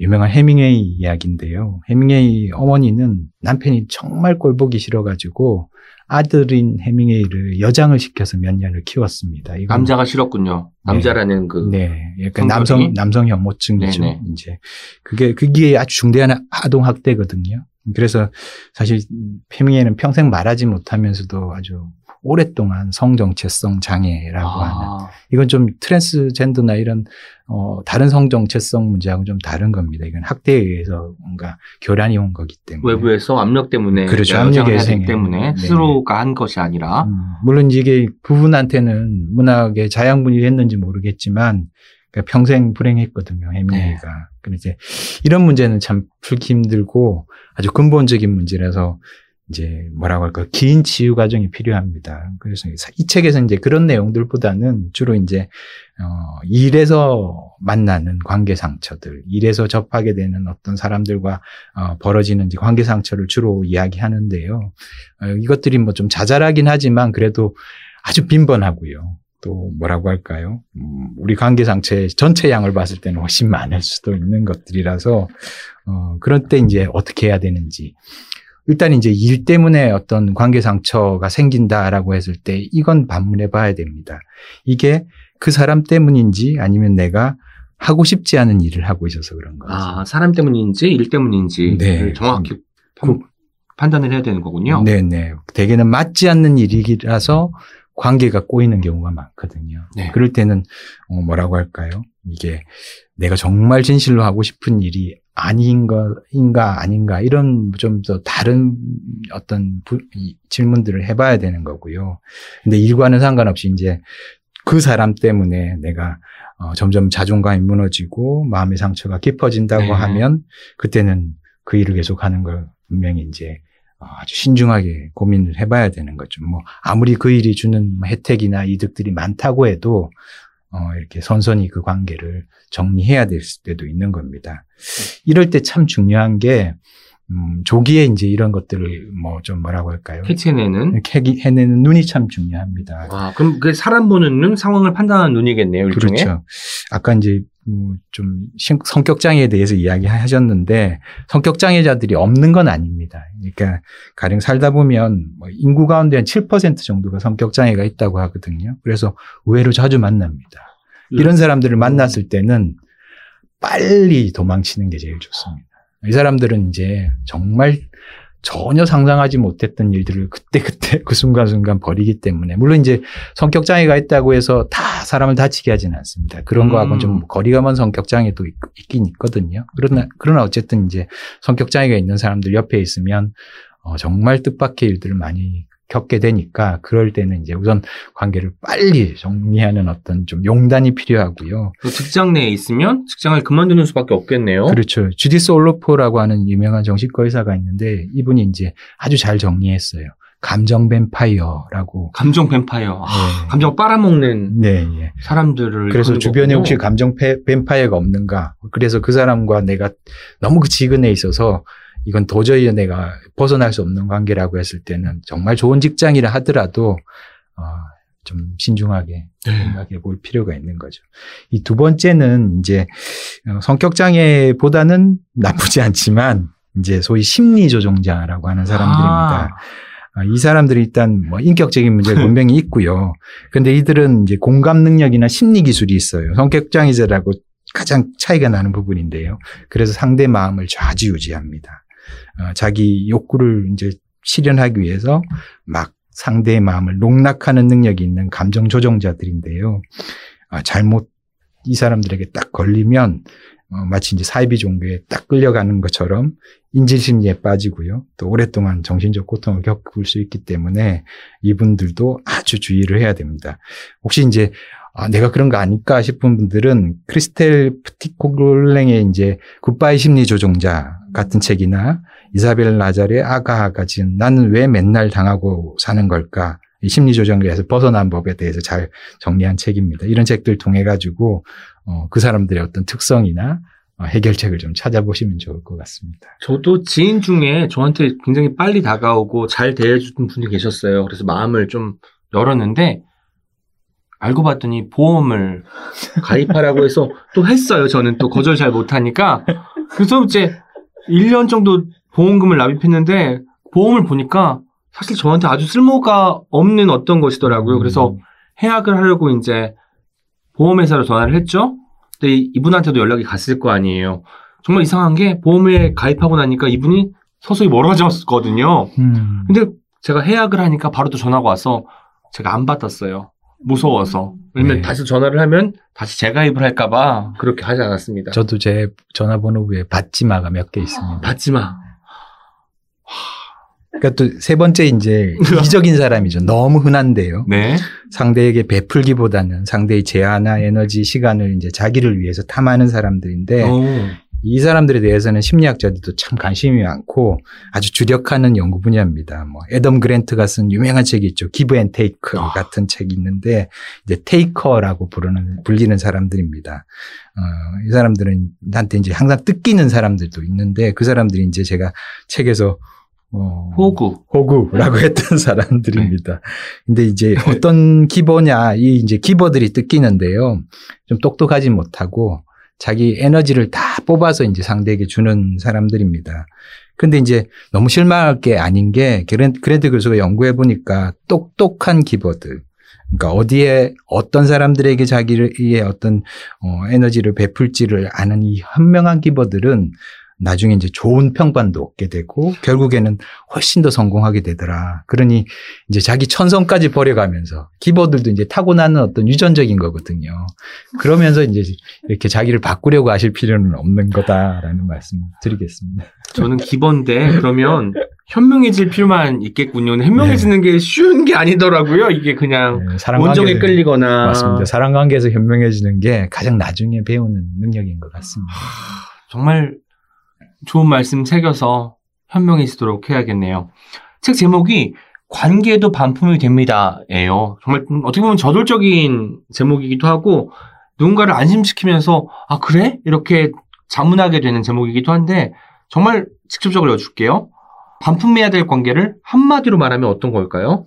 유명한 해밍웨이 이야기인데요. 해밍웨이 어머니는 남편이 정말 꼴보기 싫어가지고 아들인 해밍웨이를 여장을 시켜서 몇 년을 키웠습니다. 남자가 싫었군요. 남자라는 그 네, 약간? 남성 남성 혐오증이죠. 네네. 이제 그게 그게 아주 중대한 아동 학대거든요. 그래서 사실 페미에는 평생 말하지 못하면서도 아주 오랫동안 성정체성 장애라고 하는 아, 이건 좀 트랜스젠더나 이런 어 다른 성정체성 문제하고 좀 다른 겁니다. 이건 학대에 의해서 뭔가 교란이 온 거기 때문에 외부에서 압력 때문에 그렇죠. 해야 되기 생애. 때문에 네. 스스로가 한 것이 아니라 음, 물론 이게 부분한테는 문학의 자양분이 됐는지 모르겠지만 그러니까 평생 불행했거든요 해밍웨이가. 네. 그래서 이제 이런 문제는 참 풀기 힘들고 아주 근본적인 문제라서 이제 뭐라고 할까 긴 치유 과정이 필요합니다. 그래서 이 책에서 이제 그런 내용들보다는 주로 이제 어, 일에서 만나는 관계 상처들, 일에서 접하게 되는 어떤 사람들과 어, 벌어지는 이제 관계 상처를 주로 이야기하는데요. 어, 이것들이 뭐 좀 자잘하긴 하지만 그래도 아주 빈번하고요. 또 뭐라고 할까요? 음, 우리 관계 상처의 전체 양을 봤을 때는 훨씬 많을 수도 있는 것들이라서 어, 그럴 때 이제 어떻게 해야 되는지. 일단 이제 일 때문에 어떤 관계 상처가 생긴다라고 했을 때 이건 반문해 봐야 됩니다. 이게 그 사람 때문인지 아니면 내가 하고 싶지 않은 일을 하고 있어서 그런 거지. 아, 사람 때문인지 일 때문인지 네. 정확히 판- 판단을 해야 되는 거군요. 네 네. 대개는 맞지 않는 일이라서 관계가 꼬이는 경우가 많거든요. 네. 그럴 때는 어, 뭐라고 할까요? 이게 내가 정말 진실로 하고 싶은 일이 아닌가, 인가, 아닌가, 이런 좀 더 다른 어떤 부- 이 질문들을 해봐야 되는 거고요. 근데 일과는 상관없이 이제 그 사람 때문에 내가 어, 점점 자존감이 무너지고 마음의 상처가 깊어진다고 네. 하면 그때는 그 일을 계속하는 걸 분명히 이제 어, 아주 신중하게 고민을 해봐야 되는 거죠. 뭐 아무리 그 일이 주는 뭐 혜택이나 이득들이 많다고 해도 어, 이렇게 선선히 그 관계를 정리해야 될 때도 있는 겁니다. 이럴 때 참 중요한 게 음, 조기에 이제 이런 것들을 뭐 좀 뭐라고 할까요? 캐치해내는. 캐기 해내는 눈이 참 중요합니다. 아, 그럼 그 사람 보는 눈, 상황을 판단하는 눈이겠네요, 일종의. 그렇죠. 아까 이제 음, 좀 신- 성격 장애에 대해서 이야기하셨는데 성격 장애자들이 없는 건 아닙니다. 그러니까 가령 살다 보면 뭐 인구 가운데 한 7% 정도가 성격 장애가 있다고 하거든요. 그래서 의외로 자주 만납니다. 이런 사람들을 만났을 때는 빨리 도망치는 게 제일 좋습니다. 이 사람들은 이제 정말 전혀 상상하지 못했던 일들을 그때그때 [laughs] 그 순간순간 벌이기 때문에 물론 이제 성격 장애가 있다고 해서 다 사람을 다치게 하지는 않습니다. 그런 음. 거하고는 좀 거리가 먼 성격 장애도 있, 있긴 있거든요. 그러나 그러나 어쨌든 이제 성격 장애가 있는 사람들 옆에 있으면 어, 정말 뜻밖의 일들을 많이 겪게 되니까 그럴 때는 이제 우선 관계를 빨리 정리하는 어떤 좀 용단이 필요하고요. 그 직장 내에 있으면 직장을 그만두는 수밖에 없겠네요. 그렇죠. 주디스 올로프라고 하는 유명한 정신과 의사가 있는데 이분이 이제 아주 잘 정리했어요. 감정 뱀파이어라고. 감정 뱀파이어. 아, 네. 감정 빨아먹는 네, 예. 사람들을. 그래서 주변에 거군요. 혹시 감정 페- 뱀파이어가 없는가? 그래서 그 사람과 내가 너무 그 지근해 있어서 이건 도저히 내가 벗어날 수 없는 관계라고 했을 때는 정말 좋은 직장이라 하더라도 어, 좀 신중하게 네. 생각해 볼 필요가 있는 거죠. 이 두 번째는 이제 어, 성격 장애보다는 나쁘지 않지만 이제 소위 심리 조종자라고 하는 사람들입니다. 아, 이 사람들이 일단 뭐 인격적인 문제가 [laughs] 분명히 있고요. 근데 이들은 이제 공감 능력이나 심리 기술이 있어요. 성격 장애자라고 가장 차이가 나는 부분인데요. 그래서 상대 마음을 좌지우지합니다. 어, 자기 욕구를 이제 실현하기 위해서 막 상대의 마음을 농락하는 능력이 있는 감정 조종자들인데요. 아, 잘못 이 사람들에게 딱 걸리면 어, 마치 이제 사이비 종교에 딱 끌려가는 것처럼 인질심리에 빠지고요. 또 오랫동안 정신적 고통을 겪을 수 있기 때문에 이분들도 아주 주의를 해야 됩니다. 혹시 이제 아, 내가 그런 거 아닐까 싶은 분들은 크리스텔 프티코글랭의 이제 굿바이 심리 조종자 같은 책이나 이사벨 나잘의 아가아가 지은 나는 왜 맨날 당하고 사는 걸까? 이 심리 조정에서 벗어난 법에 대해서 잘 정리한 책입니다. 이런 책들 통해 가지고 어, 그 사람들의 어떤 특성이나 어, 해결책을 좀 찾아보시면 좋을 것 같습니다. 저도 지인 중에 저한테 굉장히 빨리 다가오고 잘 대해주던 분이 계셨어요. 그래서 마음을 좀 열었는데 알고 봤더니 보험을 가입하라고 해서 또 했어요. 저는 또 거절 잘 못하니까. 그래서 이제 1년 정도 보험금을 납입했는데 보험을 보니까 사실 저한테 아주 쓸모가 없는 어떤 것이더라고요. 그래서 해약을 하려고 이제 보험회사로 전화를 했죠. 근데 이- 이분한테도 연락이 갔을 거 아니에요. 정말 이상한 게 보험에 가입하고 나니까 이분이 서서히 멀어졌거든요. 음. 근데 제가 해약을 하니까 바로 또 전화가 와서 제가 안 받았어요. 무서워서. 왜냐면 네. 다시 전화를 하면 다시 재가입을 할까봐 그렇게 하지 않았습니다. 저도 제 전화번호 위에 받지마가 몇 개 있습니다. 받지 마. 그러니까 또 세 번째 이제 [laughs] 이기적인 사람이죠. 너무 흔한데요. 네. 상대에게 베풀기보다는 상대의 재화나 에너지, 시간을 이제 자기를 위해서 탐하는 사람들인데 오. 이 사람들에 대해서는 심리학자들도 참 관심이 많고 아주 주력하는 연구 분야입니다. 뭐 애덤 그랜트가 쓴 유명한 책이 있죠. Give and Take 아. 같은 책이 있는데 이제 테이커라고 부르는 불리는 사람들입니다. 어, 이 사람들은 나한테 이제 항상 뜯기는 사람들도 있는데 그 사람들이 이제 제가 책에서 어, 호구. 호구라고 [laughs] 했던 사람들입니다. 근데 이제 어떤 기버냐, 이 이제 기버들이 뜯기는데요. 좀 똑똑하지 못하고 자기 에너지를 다 뽑아서 이제 상대에게 주는 사람들입니다. 근데 이제 너무 실망할 게 아닌 게 그랜- 그랜트 교수가 연구해 보니까 똑똑한 기버들. 그러니까 어디에 어떤 사람들에게 자기의 어떤 어, 에너지를 베풀지를 아는 이 현명한 기버들은 나중에 이제 좋은 평판도 얻게 되고 결국에는 훨씬 더 성공하게 되더라. 그러니 이제 자기 천성까지 버려가면서 키보드도 이제 타고나는 어떤 유전적인 거거든요. 그러면서 이제 이렇게 자기를 바꾸려고 하실 필요는 없는 거다라는 말씀 드리겠습니다. 저는 기본데 그러면 현명해질 필요만 있겠군요. 현명해지는 게 쉬운 게 아니더라고요. 이게 그냥 네, 사랑 원정에 끌리거나. 맞습니다. 사람 관계에서 현명해지는 게 가장 나중에 배우는 능력인 것 같습니다. 정말 좋은 말씀 새겨서 현명해지도록 해야겠네요. 책 제목이 관계도 반품이 됩니다예요. 정말 좀 어떻게 보면 저돌적인 제목이기도 하고 누군가를 안심시키면서 아 그래 이렇게 자문하게 되는 제목이기도 한데 정말 직접적으로 여쭐게요. 반품해야 될 관계를 한마디로 말하면 어떤 걸까요?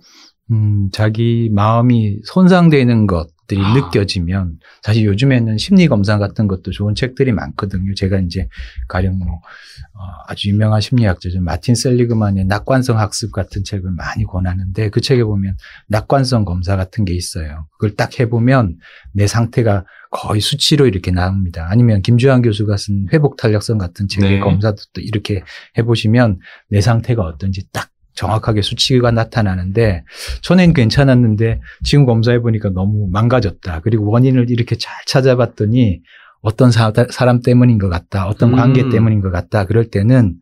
음, 자기 마음이 손상되는 것 들이 아. 느껴지면 사실 요즘에는 심리 검사 같은 것도 좋은 책들이 많거든요. 제가 이제 가령 뭐 어, 아주 유명한 심리학자죠. 마틴 셀리그만의 낙관성 학습 같은 책을 많이 권하는데 그 책에 보면 낙관성 검사 같은 게 있어요. 그걸 딱 해보면 내 상태가 거의 수치로 이렇게 나옵니다. 아니면 김주환 교수가 쓴 회복 탄력성 같은 책의 네. 검사도 또 이렇게 해보시면 내 상태가 어떤지 딱 정확하게 수치가 나타나는데 전엔 괜찮았는데 지금 검사해 보니까 너무 망가졌다. 그리고 원인을 이렇게 잘 찾아봤더니 어떤 사, 람 때문인 것 같다. 어떤 음. 관계 때문인 것 같다. 그럴 때는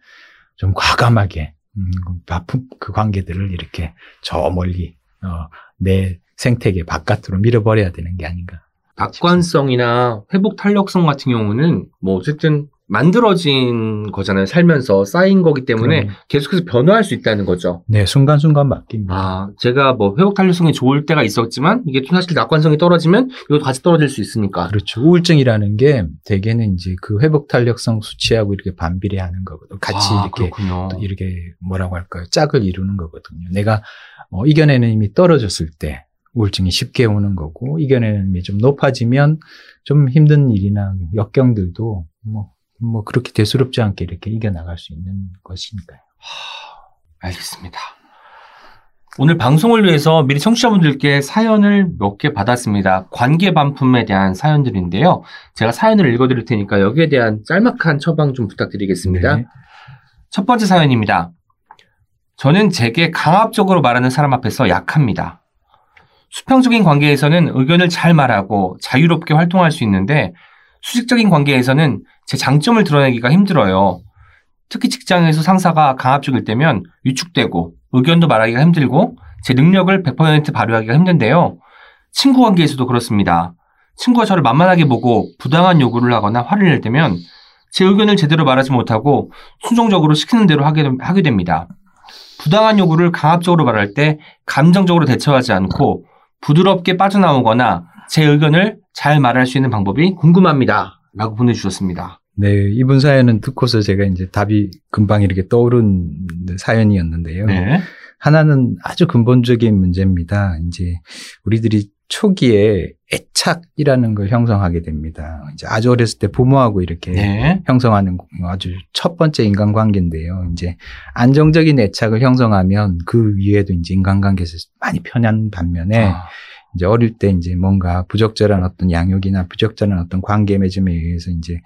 좀 과감하게 음, 바쁜 그 관계들을 이렇게 저 멀리 어, 내 생태계 바깥으로 밀어버려야 되는 게 아닌가. 낙관성이나 회복 탄력성 같은 경우는 뭐 어쨌든 만들어진 거잖아요. 살면서 쌓인 거기 때문에 그럼요. 계속해서 변화할 수 있다는 거죠. 네, 순간순간 바뀝니다. 아, 제가 뭐 회복 탄력성이 좋을 때가 있었지만 이게 또 사실 낙관성이 떨어지면 이것도 같이 떨어질 수 있으니까. 그렇죠. 우울증이라는 게 대개는 이제 그 회복 탄력성 수치하고 이렇게 반비례하는 거거든요. 같이 아, 이렇게 이렇게 뭐라고 할까요? 짝을 이루는 거거든요. 내가 어, 이겨내는 힘이 떨어졌을 때 우울증이 쉽게 오는 거고 이겨내는 힘이 좀 높아지면 좀 힘든 일이나 역경들도 뭐, 뭐 그렇게 대수롭지 않게 이렇게 이겨나갈 수 있는 것이니까요. 알겠습니다. 오늘 방송을 위해서 미리 청취자분들께 사연을 몇 개 받았습니다. 관계 반품에 대한 사연들인데요. 제가 사연을 읽어드릴 테니까 여기에 대한 짤막한 처방 좀 부탁드리겠습니다. 네. 첫 번째 사연입니다. 저는 제게 강압적으로 말하는 사람 앞에서 약합니다. 수평적인 관계에서는 의견을 잘 말하고 자유롭게 활동할 수 있는데 수직적인 관계에서는 제 장점을 드러내기가 힘들어요. 특히 직장에서 상사가 강압적일 때면 위축되고 의견도 말하기가 힘들고 제 능력을 100% 발휘하기가 힘든데요. 친구 관계에서도 그렇습니다. 친구가 저를 만만하게 보고 부당한 요구를 하거나 화를 낼 때면 제 의견을 제대로 말하지 못하고 순종적으로 시키는 대로 하게, 하게 됩니다. 부당한 요구를 강압적으로 말할 때 감정적으로 대처하지 않고 부드럽게 빠져나오거나 제 의견을 잘 말할 수 있는 방법이 궁금합니다. 라고 보내주셨습니다. 네, 이분 사연은 듣고서 제가 이제 답이 금방 이렇게 떠오른 사연이었는데요. 네. 하나는 아주 근본적인 문제입니다. 이제 우리들이 초기에 애착이라는 걸 형성하게 됩니다. 이제 아주 어렸을 때 부모하고 이렇게 네. 형성하는 아주 첫 번째 인간관계인데요. 이제 안정적인 애착을 형성하면 그 위에도 이제 인간관계에서 많이 편한 반면에 아, 이제 어릴 때 이제 뭔가 부적절한 어떤 양육이나 부적절한 어떤 관계 맺음에 의해서 이제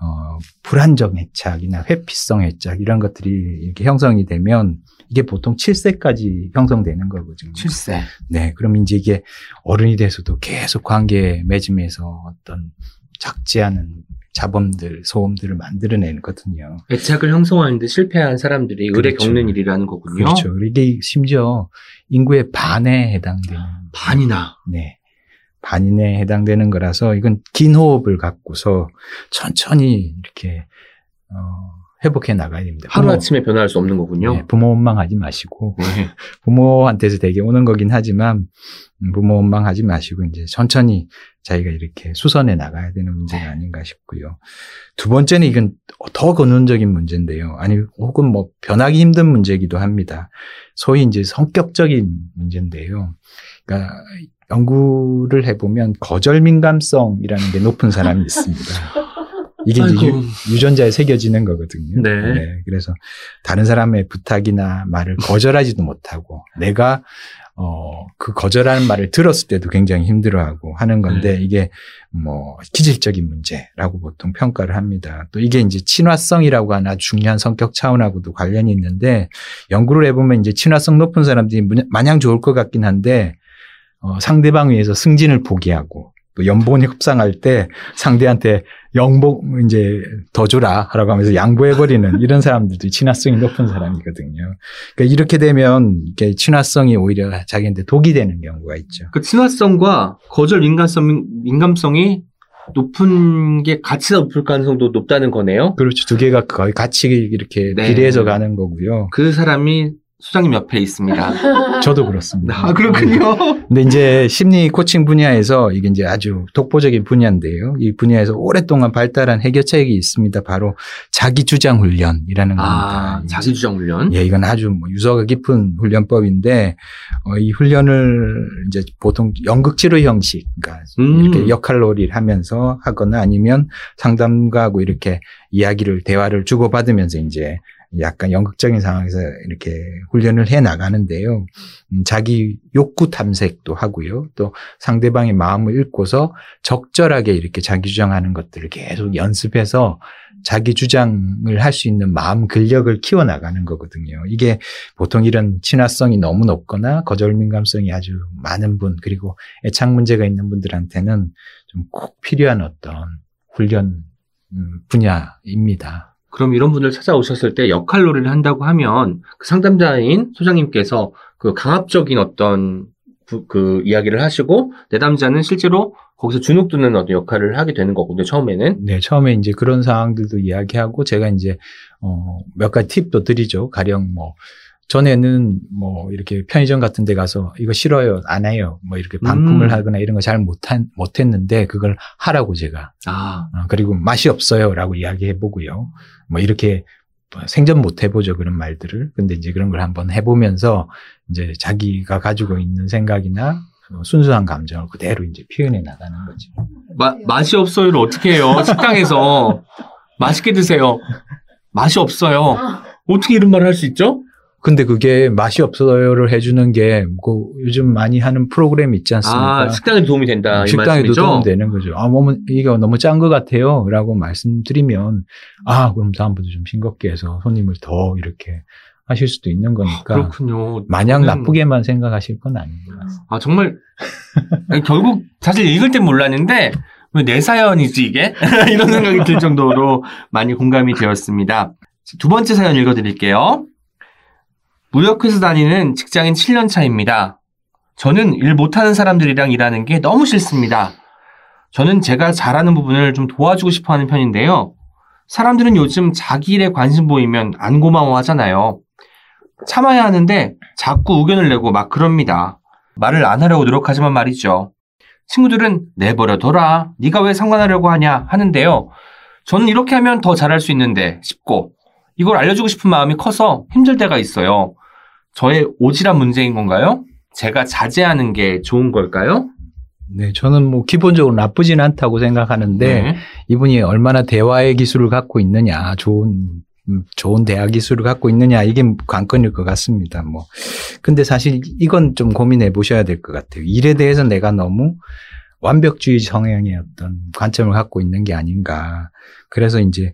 어 불안정 애착이나 회피성 애착 이런 것들이 이렇게 형성이 되면 이게 보통 7세까지 형성되는 거거든요. 7세. 네, 그럼 이제 이게 어른이 돼서도 계속 관계 맺음에서 어떤 작지 않은 자범들, 소음들을 만들어내거든요. 애착을 형성하는데 실패한 사람들이 의뢰 그렇죠. 겪는 일이라는 거군요. 그렇죠. 이게 심지어 인구의 반에 해당되는 반이나. 네. 반인에 해당되는 거라서 이건 긴 호흡을 갖고서 천천히 이렇게 어, 회복해 나가야 됩니다. 하루아침에 변화할 수 없는 거군요. 네, 부모 원망하지 마시고 네. [laughs] 부모한테서 되게 오는 거긴 하지만 음, 부모 원망하지 마시고 이제 천천히 자기가 이렇게 수선해 나가야 되는 문제가 아닌가 싶고요. 두 번째는 이건 더 근원적인 문제인데요. 아니 혹은 뭐 변하기 힘든 문제이기도 합니다. 소위 이제 성격적인 문제인데요. 그러니까 연구를 해보면 거절 민감성이라는 게 높은 사람이 있습니다. [laughs] 이게 이제 아이고. 유, 유전자에 새겨지는 거거든요. 네. 그래서 다른 사람의 부탁이나 말을 거절하지도 못하고 내가 어, 그 거절하는 말을 들었을 때도 굉장히 힘들어하고 하는 건데 네. 이게 뭐 기질적인 문제라고 보통 평가를 합니다. 또 이게 이제 친화성이라고 아주 중요한 성격 차원하고도 관련이 있는데 연구를 해보면 이제 친화성 높은 사람들이 문- 마냥 좋을 것 같긴 한데 어, 상대방 위해서 승진을 포기하고 또 연봉이 협상할 때 상대한테 연봉 이제 더 줘라라고 하면서 양보해버리는 이런 사람들도 친화성이 높은 사람이거든요. 그러니까 이렇게 되면 이게 친화성이 오히려 자기한테 독이 되는 경우가 있죠. 그 친화성과 거절 민감성, 민감성이 높은 게 같이 높을 가능성도 높다는 거네요. 그렇죠. 두 개가 거의 같이 이렇게 네. 비례해서 가는 거고요. 그 사람이 소장님 옆에 있습니다. [laughs] 저도 그렇습니다. 아, 그렇군요. 근데 이제 심리 코칭 분야에서 이게 이제 아주 독보적인 분야인데요. 이 분야에서 오랫동안 발달한 해결책이 있습니다. 바로 자기 주장 훈련이라는 겁니다. 아, 자기 주장 훈련. 예, 이건 아주 뭐 유서가 깊은 훈련법인데 어, 이 훈련을 이제 보통 연극 치료 형식, 그러니까 음. 이렇게 역할놀이를 하면서 하거나 아니면 상담가하고 이렇게 이야기를 대화를 주고 받으면서 이제 약간 연극적인 상황에서 이렇게 훈련을 해 나가는데요. 음, 자기 욕구 탐색도 하고요. 또 상대방의 마음을 읽고서 적절하게 이렇게 자기 주장하는 것들을 계속 연습해서 자기 주장을 할 수 있는 마음 근력을 키워 나가는 거거든요. 이게 보통 이런 친화성이 너무 높거나 거절 민감성이 아주 많은 분 그리고 애착 문제가 있는 분들한테는 좀 꼭 필요한 어떤 훈련 음, 분야입니다. 그럼 이런 분들 찾아오셨을 때 역할놀이를 한다고 하면 그 상담자인 소장님께서 그 강압적인 어떤 부- 그 이야기를 하시고 내담자는 실제로 거기서 주눅 드는 어떤 역할을 하게 되는 거거든요. 처음에는. 네, 처음에 이제 그런 상황들도 이야기하고 제가 이제 어, 몇 가지 팁도 드리죠. 가령 뭐 전에는 뭐 이렇게 편의점 같은 데 가서 이거 싫어요, 안 해요. 뭐 이렇게 반품을 음. 하거나 이런 거 잘 못한 못했는데 그걸 하라고 제가 아, 어, 그리고 맛이 없어요 라고 이야기해 보고요. 뭐 이렇게 생전 못 해보죠 그런 말들을. 근데 이제 그런 걸 한번 해보면서 이제 자기가 가지고 있는 생각이나 어, 순수한 감정을 그대로 이제 표현해 나가는 거죠. 마- 맛이 없어요를 어떻게 해요? 식당에서 [laughs] 맛있게 드세요. 맛이 없어요. 어떻게 이런 말을 할 수 있죠? 근데 그게 맛이 없어요를 해주는 게, 그 요즘 많이 하는 프로그램 있지 않습니까? 아, 식당에 도움이 된다. 이 식당에도? 도움 되는 거죠. 아, 뭐, 이거 너무 짠 것 같아요. 라고 말씀드리면, 아, 그럼 다음부터 좀 싱겁게 해서 손님을 더 이렇게 하실 수도 있는 거니까. 그렇군요. 마냥 저는- 나쁘게만 생각하실 건 아닌 것 같습니다. 아, 정말, 아니, 결국, 사실 읽을 땐 몰랐는데, 왜 내 사연이지, 이게? [laughs] 이런 생각이 들 정도로 많이 공감이 되었습니다. 두 번째 사연 읽어드릴게요. 무역회사 다니는 직장인 7년 차입니다. 저는 일 못하는 사람들이랑 일하는 게 너무 싫습니다. 저는 제가 잘하는 부분을 좀 도와주고 싶어 하는 편인데요. 사람들은 요즘 자기 일에 관심 보이면 안 고마워 하잖아요. 참아야 하는데 자꾸 의견을 내고 막 그럽니다. 말을 안 하려고 노력하지만 말이죠. 친구들은 내버려둬라. 네가 왜 상관하려고 하냐 하는데요. 저는 이렇게 하면 더 잘할 수 있는데 싶고 이걸 알려주고 싶은 마음이 커서 힘들 때가 있어요. 저의 오지랖 문제인 건가요? 제가 자제하는 게 좋은 걸까요? 네, 저는 뭐 기본적으로 나쁘진 않다고 생각하는데, 네. 이분이 얼마나 대화의 기술을 갖고 있느냐, 좋은 음, 좋은 대화 기술을 갖고 있느냐 이게 관건일 것 같습니다. 뭐 근데 사실 이건 좀 고민해 보셔야 될 것 같아요. 일에 대해서 내가 너무 완벽주의 성향의 어떤 관점을 갖고 있는 게 아닌가. 그래서 이제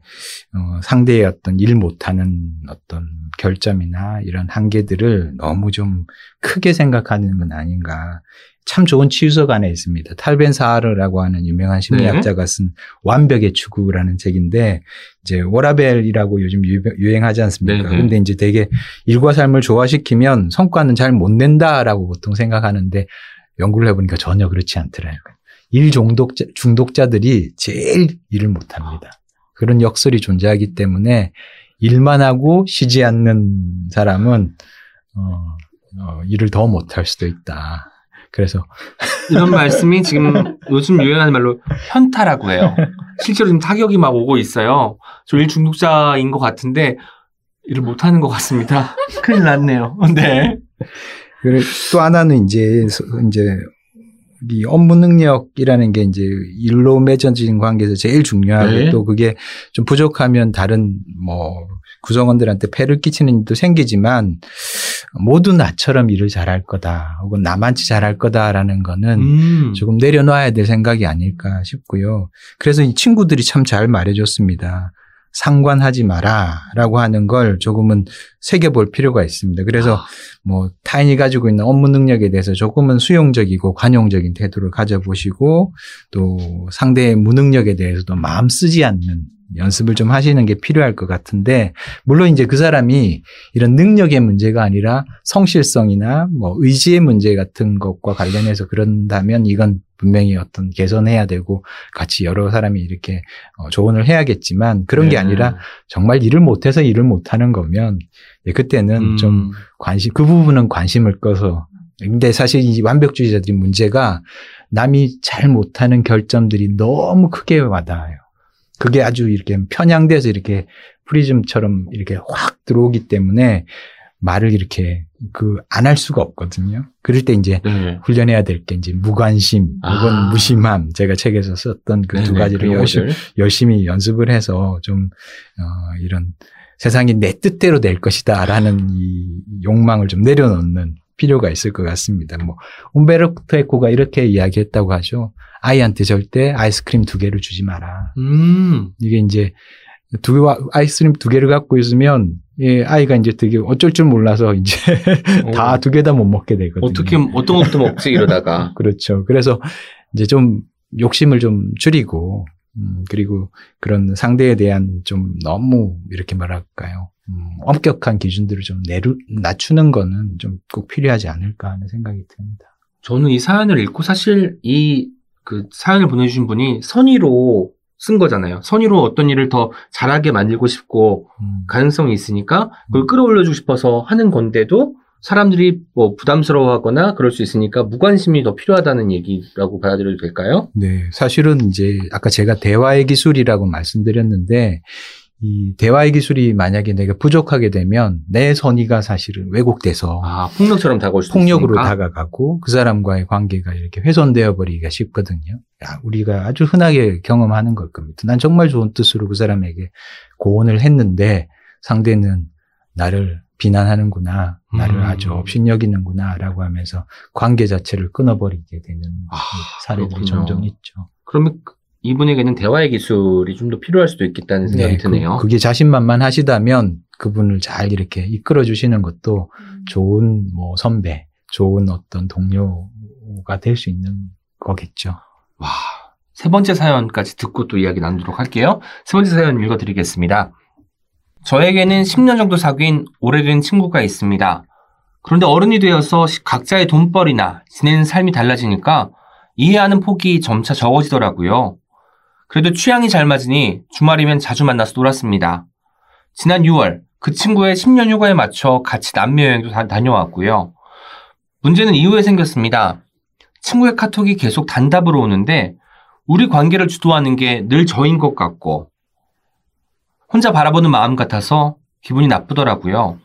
어, 상대의 어떤 일 못하는 어떤 결점이나 이런 한계들을 너무 좀 크게 생각하는 건 아닌가. 참 좋은 치유석 안에 있습니다. 탈벤 사하르라고 하는 유명한 심리학자가 쓴 완벽의 추구라는 책인데 이제 워라벨이라고 요즘 유- 유행하지 않습니까? 네네. 근데 이제 되게 일과 삶을 조화시키면 성과는 잘 못 낸다라고 보통 생각하는데 연구를 해보니까 전혀 그렇지 않더라고요. 일 중독자, 중독자들이 제일 일을 못합니다. 그런 역설이 존재하기 때문에 일만 하고 쉬지 않는 사람은 어, 어, 일을 더 못할 수도 있다. 그래서 [laughs] 이런 말씀이 지금 요즘 유행하는 말로 현타라고 해요. 실제로 지금 타격이 막 오고 있어요. 저 일 중독자인 것 같은데 일을 못하는 것 같습니다. [laughs] 큰일 났네요. 네. 그리고 또 하나는 이제 서- 이제 이 업무 능력이라는 게 이제 일로 맺어진 관계에서 제일 중요하고 네. 또 그게 좀 부족하면 다른 뭐 구성원들한테 폐를 끼치는 일도 생기지만 모두 나처럼 일을 잘할 거다 혹은 나만치 잘할 거다라는 거는 음. 조금 내려놔야 될 생각이 아닐까 싶고요. 그래서 이 친구들이 참 잘 말해줬습니다. 상관하지 마라 라고 하는 걸 조금은 새겨볼 필요가 있습니다. 그래서 뭐 타인이 가지고 있는 업무 능력에 대해서 조금은 수용적이고 관용적인 태도를 가져보시고 또 상대의 무능력에 대해서도 마음 쓰지 않는 연습을 좀 하시는 게 필요할 것 같은데 물론 이제 그 사람이 이런 능력의 문제가 아니라 성실성이나 뭐 의지의 문제 같은 것과 관련해서 그런다면 이건 분명히 어떤 개선해야 되고 같이 여러 사람이 이렇게 어, 조언을 해야겠지만 그런 네. 게 아니라 정말 일을 못해서 일을 못하는 거면 예, 그때는 음. 좀 관심 그 부분은 관심을 꺼서 근데 사실 이 완벽주의자들이 문제가 남이 잘 못하는 결점들이 너무 크게 와닿아요. 그게 아주 이렇게 편향돼서 이렇게 프리즘처럼 이렇게 확 들어오기 때문에 말을 이렇게 그 안 할 수가 없거든요. 그럴 때 이제 네. 훈련해야 될 게 이제 무관심 혹은 아. 무심함 제가 책에서 썼던 그두 네네, 가지를 열심히. 열심히 연습을 해서 좀, 어, 이런 세상이 내 뜻대로 될 것이다 라는 이 욕망을 좀 내려놓는 필요가 있을 것 같습니다. 뭐, 움베르토 에코가 이렇게 이야기했다고 하죠. 아이한테 절대 아이스크림 두 개를 주지 마라. 음. 이게 이제 두 개와 아이스크림 두 개를 갖고 있으면 예, 아이가 이제 되게 어쩔 줄 몰라서 이제 [laughs] 다 두 개 다 못 먹게 되거든요. 어떻게 어떤 것부터 먹지 이러다가 [laughs] 그렇죠. 그래서 이제 좀 욕심을 좀 줄이고, 음, 그리고 그런 상대에 대한 좀 너무 이렇게 말할까요. 음, 엄격한 기준들을 좀 내루, 낮추는 거는 좀 꼭 필요하지 않을까 하는 생각이 듭니다. 저는 이 사연을 읽고 사실 이 그 사연을 보내주신 분이 선의로 쓴 거잖아요. 선의로 어떤 일을 더 잘하게 만들고 싶고 음, 가능성이 있으니까 그걸 끌어올려주고 싶어서 하는 건데도 사람들이 뭐 부담스러워하거나 그럴 수 있으니까 무관심이 더 필요하다는 얘기라고 받아들여도 될까요? 네. 사실은 이제 아까 제가 대화의 기술이라고 말씀드렸는데 이 대화의 기술이 만약에 내가 부족하게 되면 내 선의가 사실은 왜곡돼서 아 폭력처럼 다가올 수 폭력으로 있으니까. 다가가고 그 사람과의 관계가 이렇게 훼손되어 버리기가 쉽거든요. 야, 우리가 아주 흔하게 경험하는 걸 겁니다. 난 정말 좋은 뜻으로 그 사람에게 고언을 했는데 상대는 나를 비난하는구나, 나를 음. 아주 업신여기는구나라고 하면서 관계 자체를 끊어버리게 되는 아, 사례들이 그렇군요. 종종 있죠. 그러면 그- 이분에게는 대화의 기술이 좀 더 필요할 수도 있겠다는 생각이 드네요. 그, 게 자신만만 하시다면 그분을 잘 이렇게 이끌어 주시는 것도 좋은 뭐 선배, 좋은 어떤 동료가 될 수 있는 거겠죠. 와, 세 번째 사연까지 듣고 또 이야기 나누도록 할게요. 세 번째 사연 읽어드리겠습니다. 저에게는 10년 정도 사귄 오래된 친구가 있습니다. 그런데 어른이 되어서 시- 각자의 돈벌이나 지내는 삶이 달라지니까 이해하는 폭이 점차 적어지더라고요. 그래도 취향이 잘 맞으니 주말이면 자주 만나서 놀았습니다. 지난 6월 그 친구의 10년 휴가에 맞춰 같이 남미 여행도 다, 다녀왔고요. 문제는 이후에 생겼습니다. 친구의 카톡이 계속 단답으로 오는데 우리 관계를 주도하는 게 늘 저인 것 같고 혼자 바라보는 마음 같아서 기분이 나쁘더라고요.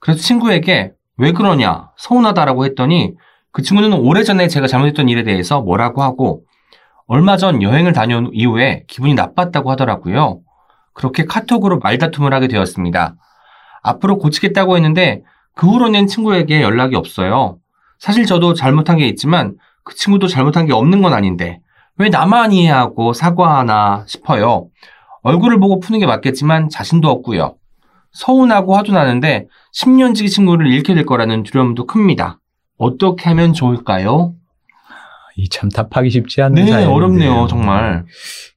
그래서 친구에게 왜 그러냐 서운하다라고 했더니 그 친구는 오래전에 제가 잘못했던 일에 대해서 뭐라고 하고 얼마 전 여행을 다녀온 이후에 기분이 나빴다고 하더라고요. 그렇게 카톡으로 말다툼을 하게 되었습니다. 앞으로 고치겠다고 했는데 그 후로는 친구에게 연락이 없어요. 사실 저도 잘못한 게 있지만 그 친구도 잘못한 게 없는 건 아닌데 왜 나만 이해하고 사과하나 싶어요. 얼굴을 보고 푸는 게 맞겠지만 자신도 없고요. 서운하고 화도 나는데 10년지기 친구를 잃게 될 거라는 두려움도 큽니다. 어떻게 하면 좋을까요? 이 참 답하기 쉽지 않은 네, 사연인데요. 어렵네요, 정말.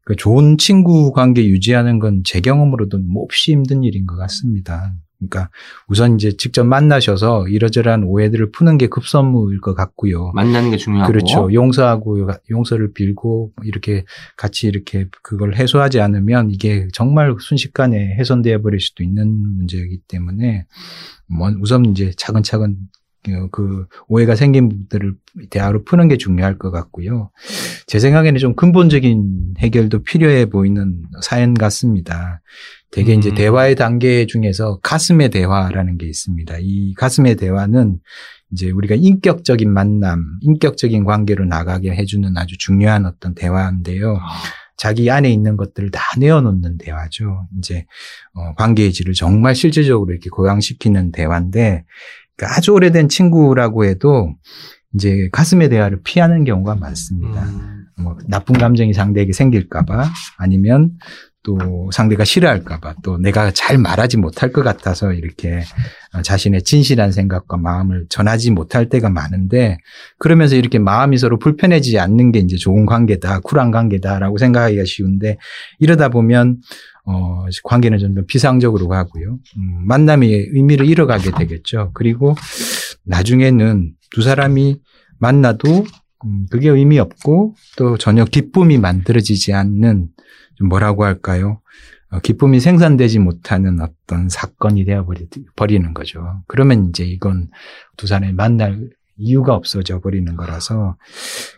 그 좋은 친구 관계 유지하는 건 제 경험으로도 몹시 힘든 일인 것 같습니다. 그러니까 우선 이제 직접 만나셔서 이러저러한 오해들을 푸는 게 급선무일 것 같고요. 만나는 게 중요하고. 그렇죠. 용서하고 용서를 빌고 이렇게 같이 이렇게 그걸 해소하지 않으면 이게 정말 순식간에 훼손되어 버릴 수도 있는 문제이기 때문에 뭐 우선 이제 차근차근 어, 그 오해가 생긴 부분들을 대화로 푸는 게 중요할 것 같고요. 제 생각에는 좀 근본적인 해결도 필요해 보이는 사연 같습니다. 대개 이제 음. 대화의 단계 중에서 가슴의 대화라는 게 있습니다. 이 가슴의 대화는 이제 우리가 인격적인 만남, 인격적인 관계로 나가게 해주는 아주 중요한 어떤 대화인데요. 아, 자기 안에 있는 것들을 다 내어놓는 대화죠. 이제 어, 관계의 질을 정말 실질적으로 이렇게 고양시키는 대화인데 그러니까 아주 오래된 친구라고 해도 이제 가슴의 대화를 피하는 경우가 많습니다. 음, 뭐 나쁜 감정이 상대에게 생길까봐 아니면 또 상대가 싫어할까봐 또 내가 잘 말하지 못할 것 같아서 이렇게 어, 자신의 진실한 생각과 마음을 전하지 못할 때가 많은데 그러면서 이렇게 마음이 서로 불편해지지 않는 게 이제 좋은 관계다, 쿨한 관계다라고 생각하기가 쉬운데 이러다 보면 어, 관계는 좀 비상적으로 가고요. 음, 만남의 의미를 잃어가게 되겠죠. 그리고 나중에는 두 사람이 만나도 음, 그게 의미 없고 또 전혀 기쁨이 만들어지지 않는 좀 뭐라고 할까요? 어, 기쁨이 생산되지 못하는 어떤 사건이 되어 버리는 거죠. 그러면 이제 이건 두 사람이 만날 이유가 없어져 버리는 거라서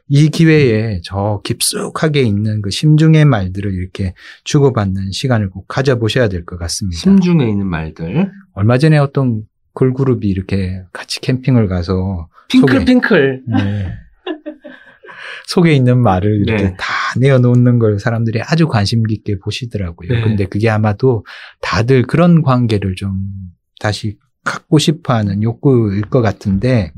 이 기회에 저 깊숙하게 있는 그 심중의 말들을 이렇게 주고받는 시간을 꼭 가져보셔야 될 것 같습니다. 심중에 있는 말들. 얼마 전에 어떤 걸그룹이 이렇게 같이 캠핑을 가서 핑클 속에- 핑클. 네. 속에 있는 말을 이렇게 네. 다 내어 놓는 걸 사람들이 아주 관심 깊게 보시더라고요. 네. 근데 그게 아마도 다들 그런 관계를 좀 다시 갖고 싶어 하는 욕구일 것 같은데